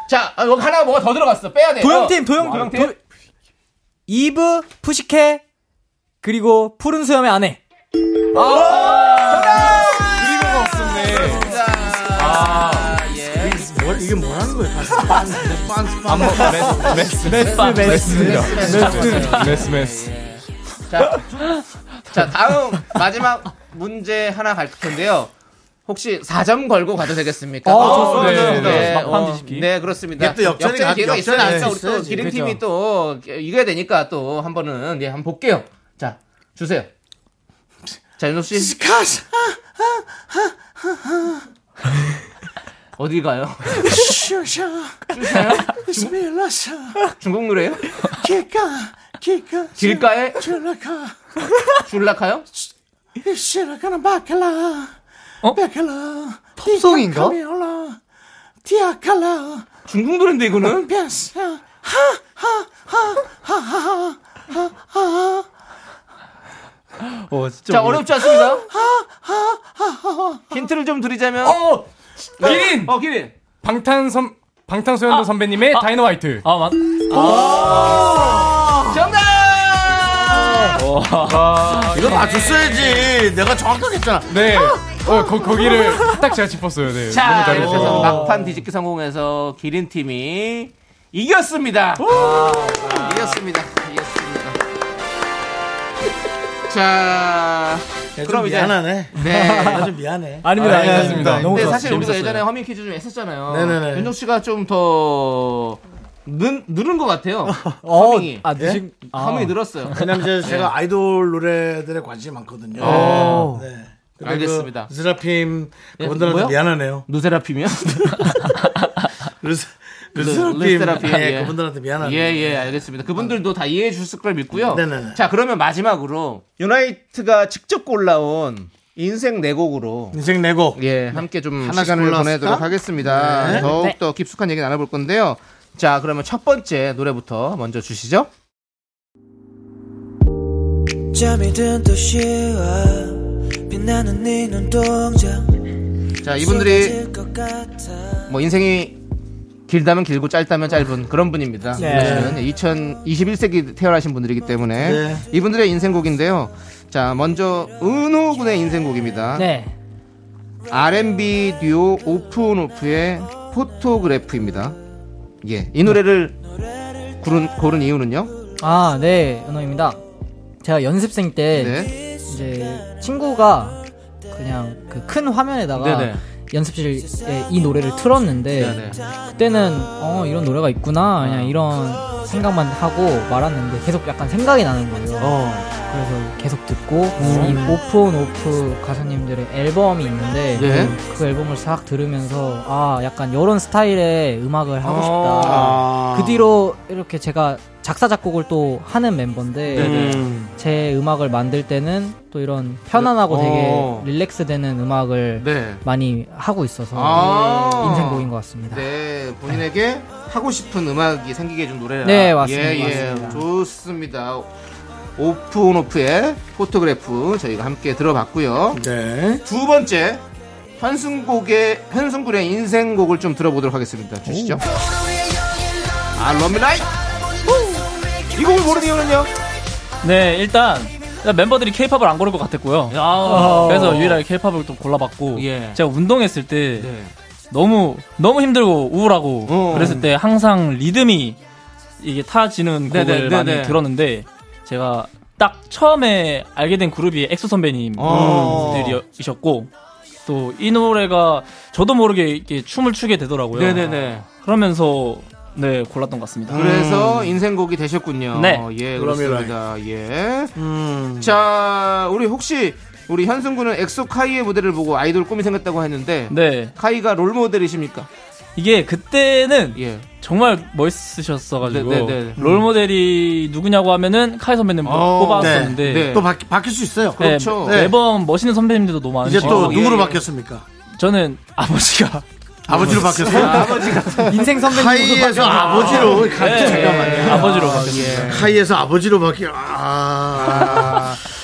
자, 아, 여기 하나 뭐가 더 들어갔어. 빼야 돼. 도영팀, 어, 도영, 도영팀. 도, 이브 프시케 그리고 푸른 수염의 아내. 그리고가 없었네. 아, 예. 뭐, 이게 뭐 하는 빤스, 안 먹, 빤스. 메스, 메스, 메스, 메스, 메스, 메스. 자, 자, 다음 마지막 문제 하나 갈 텐데요. 혹시 4점 걸고 가도 되겠습니까? 어, 좋습니다. 네, 네, 막판 어, 뒤집기. 네, 그렇습니다. 또 역전이 가- 기회가 역전이 있으니까 우리 또 있어야지. 기린 그죠. 팀이 또 이겨야 되니까 또 한 번은 예, 한번 볼게요. 자, 주세요. 자, 윤호 씨. 어디 가요? 중국 노래요? 기가, 기가. 길가에 줄라카. 줄라카요? 시라카나 바칼라. 어? 바칼라. pop송인가? 디아칼라. 중국 노래인데 이거는? 벤스. 하하하하하하하. 어, 진짜. 자, 어렵지 않습니다. 힌트를 좀 드리자면 어! 기린! 어, 기린. 방탄선, 방탄소년단 선배님의 다이너화이트. 아, 맞. 정답! 이거 맞췄어야지. 내가 정확하게 했잖아. 네. 어, 거, 거기를 딱 제가 짚었어요. 네. 자, 너무 이렇게 해서. 막판 뒤집기 성공해서 기린 팀이 이겼습니다. 이겼습니다. 이겼습니다. 자, 그럼 이제 미안하네. 네. 나 좀 미안해. 아닙니다, 아, 아닙니다. 알겠습니다. 너무 근데. 사실 우리가 재밌었어요. 예전에 허밍 퀴즈 좀 했었잖아요. 네네네. 윤정 씨가 좀더 는, 늘은 것 같아요. 어, 허밍이. 아, 드신, 아. 허밍이 늘었어요. 왜냐면 이제 네. 제가 아이돌 노래들에 관심이 많거든요. 오. 네. 알겠습니다. 그 스라핌 예, 그분들한테 뭐요? 미안하네요. 누세라핌이요? 르스, 르- 르스라핌 르세라핌, 예, 예. 그분들한테 미안하네요. 예, 예, 알겠습니다. 그분들도 다 이해해 주실 걸 믿고요. 네네네. 자, 그러면 마지막으로 유나이트가 직접 골라온 인생 네 곡으로 인생 내곡. 예, 함께 좀 시간을 골랐을까? 보내도록 하겠습니다. 네. 더욱 더 깊숙한 얘기 나눠볼 건데요. 자, 그러면 첫 번째 노래부터 먼저 주시죠. 잠이 든 도시와 네 자 자, 이분들이. 뭐 인생이 길다면 길고 짧다면 짧은 그런 분입니다. 네. 2021세기 태어나신 분들이기 때문에 네. 이분들의 인생곡인데요. 자, 먼저 은호 군의 인생곡입니다. 네. R&B 듀오 오프온오프의 포토그래프입니다. 예, 이 노래를 고른, 고른 이유는요? 아, 네, 은호입니다. 제가 연습생 때 네. 이제 친구가 그냥 그 큰 화면에다가 네네. 연습실에 이 노래를 틀었는데 네네. 그때는 어 이런 노래가 있구나 그냥 이런 생각만 하고 말았는데 계속 약간 생각이 나는 거예요. 어. 그래서 계속 듣고 이 오프 온 오프 가수님들의 앨범이 있는데 네. 그 앨범을 싹 들으면서 아 약간 이런 스타일의 음악을 하고 싶다. 아. 그 뒤로 이렇게 제가 작사 작곡을 또 하는 멤버인데 음. 제 음악을 만들 때는 또 이런 편안하고 되게 어. 릴렉스 되는 음악을 네. 많이 하고 있어서 아. 인생곡인 것 같습니다. 네, 본인에게 하고 싶은 음악이 생기게 해준 노래라. 네, 맞습니다. 예, 예. 맞습니다. 좋습니다. 오프 온 오프의 Photograph 저희가 함께 들어봤고요. 네. 두 번째 현승곡의 현승군의 인생곡을 좀 들어보도록 하겠습니다. 주시죠. 아, Love Me Right. 이 곡을 고르는 이유는요? 네, 일단 멤버들이 케이팝을 안 고를 것 같았고요. 그래서 유일하게 케이팝을 또 골라봤고 예. 제가 운동했을 때 네. 너무 너무 힘들고 우울하고 어. 그랬을 때 항상 리듬이 이게 타지는 곡을 네네, 많이 네네. 들었는데 제가 딱 처음에 알게 된 그룹이 엑소 어. 선배님들이셨고 또 이 노래가 저도 모르게 이렇게 춤을 추게 되더라고요. 네네네. 그러면서 네 골랐던 것 같습니다. 그래서 인생곡이 되셨군요. 네. 예, 그럼요. 그렇습니다. 예. 음. 자, 우리 혹시 우리 현승 군은 엑소 카이의 무대를 보고 아이돌 꿈이 생겼다고 했는데 네 카이가 롤 모델이십니까? 이게 그때는 예. 정말 멋있으셨어가지고 네, 네, 네. 롤 모델이 누구냐고 하면은 카이 선배님 어, 뽑았었는데 네. 또 바, 바뀔 수 있어요. 네, 그렇죠. 네. 매번 멋있는 선배님들도 너무 많으시고 이제 또 예, 누구로 예. 바뀌었습니까? 저는 아버지가 아버지로 바뀌었어요? 아버지가 인생 선배님 카이에서 아버지로 가- 네, 잠깐만요. 아버지로 아, 바뀌었어요. 카이에서 아버지로 바뀌어. 아.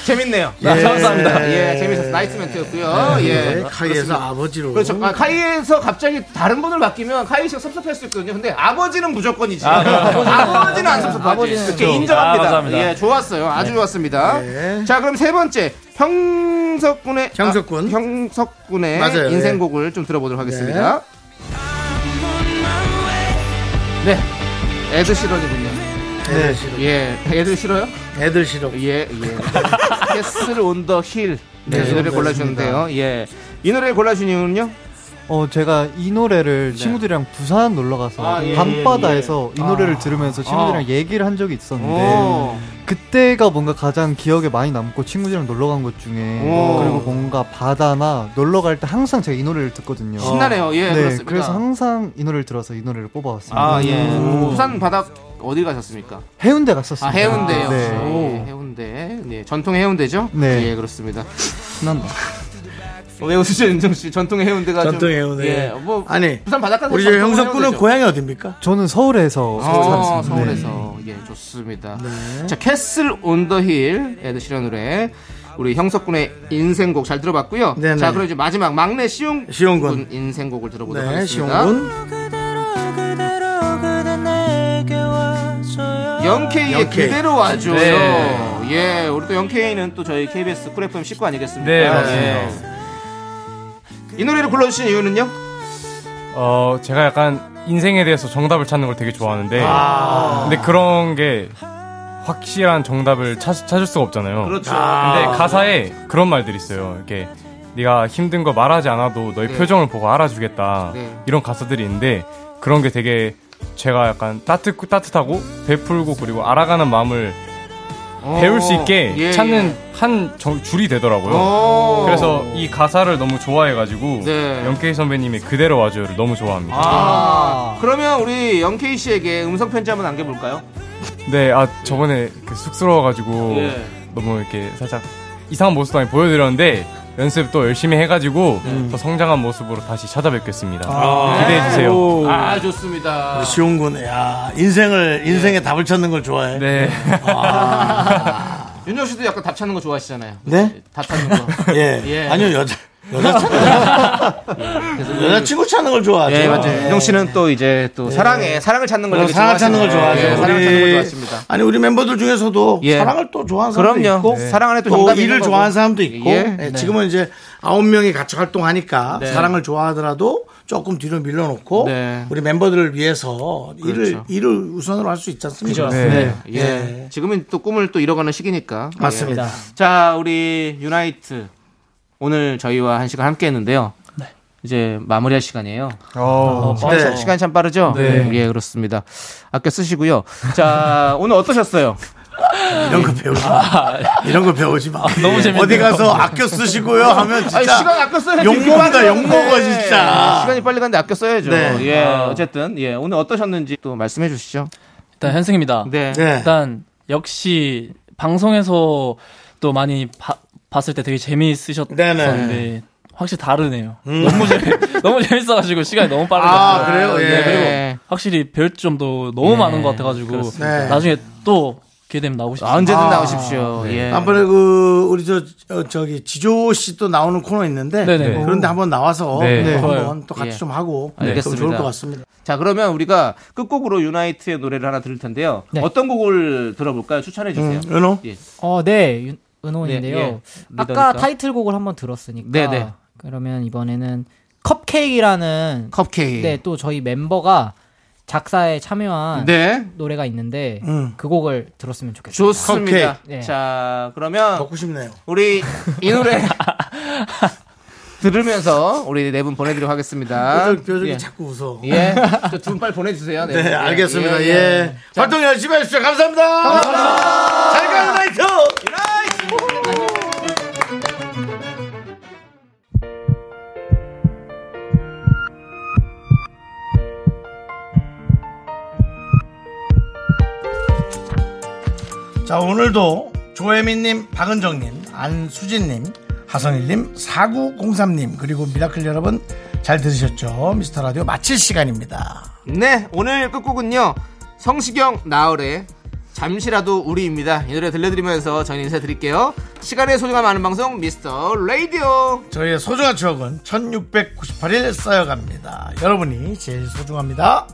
아, 재밌네요. 예. 감사합니다. 예, 재밌었어요. nice 멘트였고요. 예. 네, 카이에서. 아버지로. 그렇죠. 아, 카이에서 갑자기 다른 분을 바뀌면 카이 씨가 섭섭할 수 있거든요. 근데 아버지는 무조건이지. 아, 아버지는 안 섭섭하지. 아버지는 그렇게 좀- 인정합니다. 아, 감사합니다. 예, 좋았어요. 아주 좋았습니다. 네. 자, 그럼 세 번째 형석군의 형석군. 아, 형석군의 맞아요. 인생곡을 좀 들어보도록 하겠습니다. 네. 에드 시런이군요. 애들 싫어. 예, 애들 싫어요? 애들 싫어. 예, 예. Castle on the Hill. 네, 네, 이 노래. 골라주셨는데요. 예. 이 노래를 골라주신 이유는요? 어, 제가 이 노래를 친구들이랑 부산 놀러 가서 네. 아, 예, 밤바다에서 이 노래를 들으면서 친구들이랑 아. 얘기를 한 적이 있었는데 오. 그때가 뭔가 가장 기억에 많이 남고 친구들이랑 놀러 간 것 중에 오. 그리고 뭔가 바다나 놀러 갈 때 항상 제가 이 노래를 듣거든요. 신나네요. 예, 네, 그렇습니다. 그래서 항상 이 노래를 들어서 이 노래를 뽑아왔습니다. 아, 예. 부산 바닷가 어디 가셨습니까? 해운대 아, 갔었습니다. 해운대 역시. 네. 예, 해운대. 네, 전통 해운대죠? 네. 예, 그렇습니다. 신난다. 어, 왜 웃으죠, 윤정 씨? 전통 해운대가 좀- 전통 해운대. 예, 뭐 아니, 부산 바닷가 우리 저 형석군은 고향이 어딥니까? 저는 서울에서 아. 서울에서 예 좋습니다. 자 Castle on the Hill 에드 시런 노래 우리 형석군의 인생곡 잘 들어봤고요. 네네. 자 그럼 이제 마지막 막내 시용 시용군. 군 인생곡을 들어보도록 네, 하겠습니다. 시용군. 영케이의 영케이. 그대로 와줘요. 네. 예, 우리 또 영케이는 또 저희 KBS 쿨 FM 식구 아니겠습니까? 네, 맞습니다. 예. 이 노래를 불러주신 이유는요? 어, 제가 약간 인생에 대해서 정답을 찾는 걸 되게 좋아하는데, 아. 근데 그런 게 확실한 정답을 찾, 찾을 수가 없잖아요. 그렇죠. 근데 가사에 그런 말들이 있어요. 이렇게 네가 힘든 거 말하지 않아도 너의 네. 표정을 보고 알아주겠다. 네. 이런 가사들이 있는데 그런 게 되게 제가 약간 따뜻 따뜻하고 베풀고 그리고 알아가는 마음을 배울 수 있게 예, 찾는 예. 한 정- 줄이 되더라고요. 오. 그래서 이 가사를 너무 좋아해가지고 네. 영케이 선배님의 그대로 와줘요를 너무 좋아합니다. 아, 그러면 우리 영케이 씨에게 음성 편지 한번 남겨볼까요? 네, 아 저번에 그 쑥스러워가지고 예. 너무 이렇게 살짝 이상한 모습도 많이 보여드렸는데 연습 또 열심히 해가지고 더 성장한 모습으로 다시 찾아뵙겠습니다. 기대해 주세요. 아, 좋습니다. 시용군, 야 인생을, 인생에 답을 찾는 걸 좋아해. 네. 윤정 씨도 약간 답 찾는 거 좋아하시잖아요. 네? 답 찾는 거. 예. 예. 아니요, 여자. 여자친구 찾는 걸 좋아하죠. 예, 맞아요. 윤정 씨는 또 이제 또 사랑에 사랑을 찾는 걸 어, 되게 사랑을 찾는 걸. 좋아하죠. 예, 사랑을 찾는 걸 좋아하십니다. 아니 우리 멤버들 중에서도 예. 사랑을 또 좋아하는 사람도 그럼요. 있고 네. 사랑 안에 또 일을. 좋아하는 사람도 있고 예. 예, 지금은 이제 아홉 명이 같이 활동하니까 네. 사랑을 좋아하더라도 조금 뒤로 밀어놓고 네. 우리 멤버들을 위해서 일을 그렇죠. 일을 우선으로 할 수 있지 않습니까? 네. 예. 예. 지금은 또 꿈을 또 이뤄가는 시기니까. 맞습니다. 예. 자, 우리 유나이트 오늘 저희와 한 시간 함께 했는데요. 이제 마무리할 시간이에요. 어, 시간, 참- 네. 시간 참 빠르죠? 네. 예, 그렇습니다. 아껴 쓰시고요. 자, 오늘 어떠셨어요? 이런 거 배우지 마. 이런 거 배우지 마. 너무 재밌네요. 어디 가서 아껴 쓰시고요 하면 진짜 아니, 시간 아껴 써야지. 욕 이렇게 먹는다, 빨리 욕 먹어, 가는데. 진짜. 시간이 빨리 가는데 아껴 써야죠. 네. 예, 어쨌든, 예, 오늘 어떠셨는지 또 말씀해 주시죠. 일단 현승입니다. 네. 네. 일단 역시 방송에서 또 많이 봐- 봤을 때 되게 재미있으셨었는데 확실히 다르네요. 너무 재미 너무 재밌어가지고 시간이 너무 빠르게 아. 그래요? 예. 네, 그리고 확실히 배울 점도 너무 많은 것 같아가지고 네. 나중에 또 기회 되면 나오고 싶습니다. 언제든 아. 나오십시오. 예. 다음번에 그 우리 저 어, 저기 지조 씨 또 나오는 코너 있는데 네네. 그런데 한번 나와서 네. 한번 또 같이 예. 좀 하고 알겠습니다. 좀 좋을 것 같습니다. 자, 그러면 우리가 끝곡으로 유나이트의 노래를 하나 들을 텐데요. 네. 어떤 곡을 들어볼까요? 추천해 주세요. 음, 은호? 예. 어, 네, 윤- 은호인데요. 네, 예. 아까. 타이틀곡을 한번 들었으니까. 네, 네. 그러면 이번에는 컵케이크라는 컵케이크. 네, 또 저희 멤버가 작사에 참여한 네. 노래가 있는데 음. 그 곡을 들었으면 좋겠습니다. 좋습니다. 네. 자, 그러면 먹고 싶네요. 우리 이 노래 들으면서 우리 네 분 보내드리도록 하겠습니다. 표정, 표정이 예. 자꾸 웃어. 예. 두분 빨리 보내주세요. 네, 분. 알겠습니다. 예, 예. 예. 자, 활동 열심히 하십시오. 감사합니다. 감사합니다. 잘 가요, 나이트! 자, 오늘도 조혜민님, 박은정님, 안수진님, 하성일님, 4903님, 그리고 미라클 여러분 잘 들으셨죠? 미스터 라디오 마칠 시간입니다. 네, 오늘 끝곡은요. 성시경 나얼의 잠시라도 우리입니다. 이 노래 들려드리면서 저희 인사드릴게요. 시간의 소중함 아는 방송 미스터 라디오. 저희의 소중한 추억은 1698일 쌓여갑니다. 여러분이 제일 소중합니다.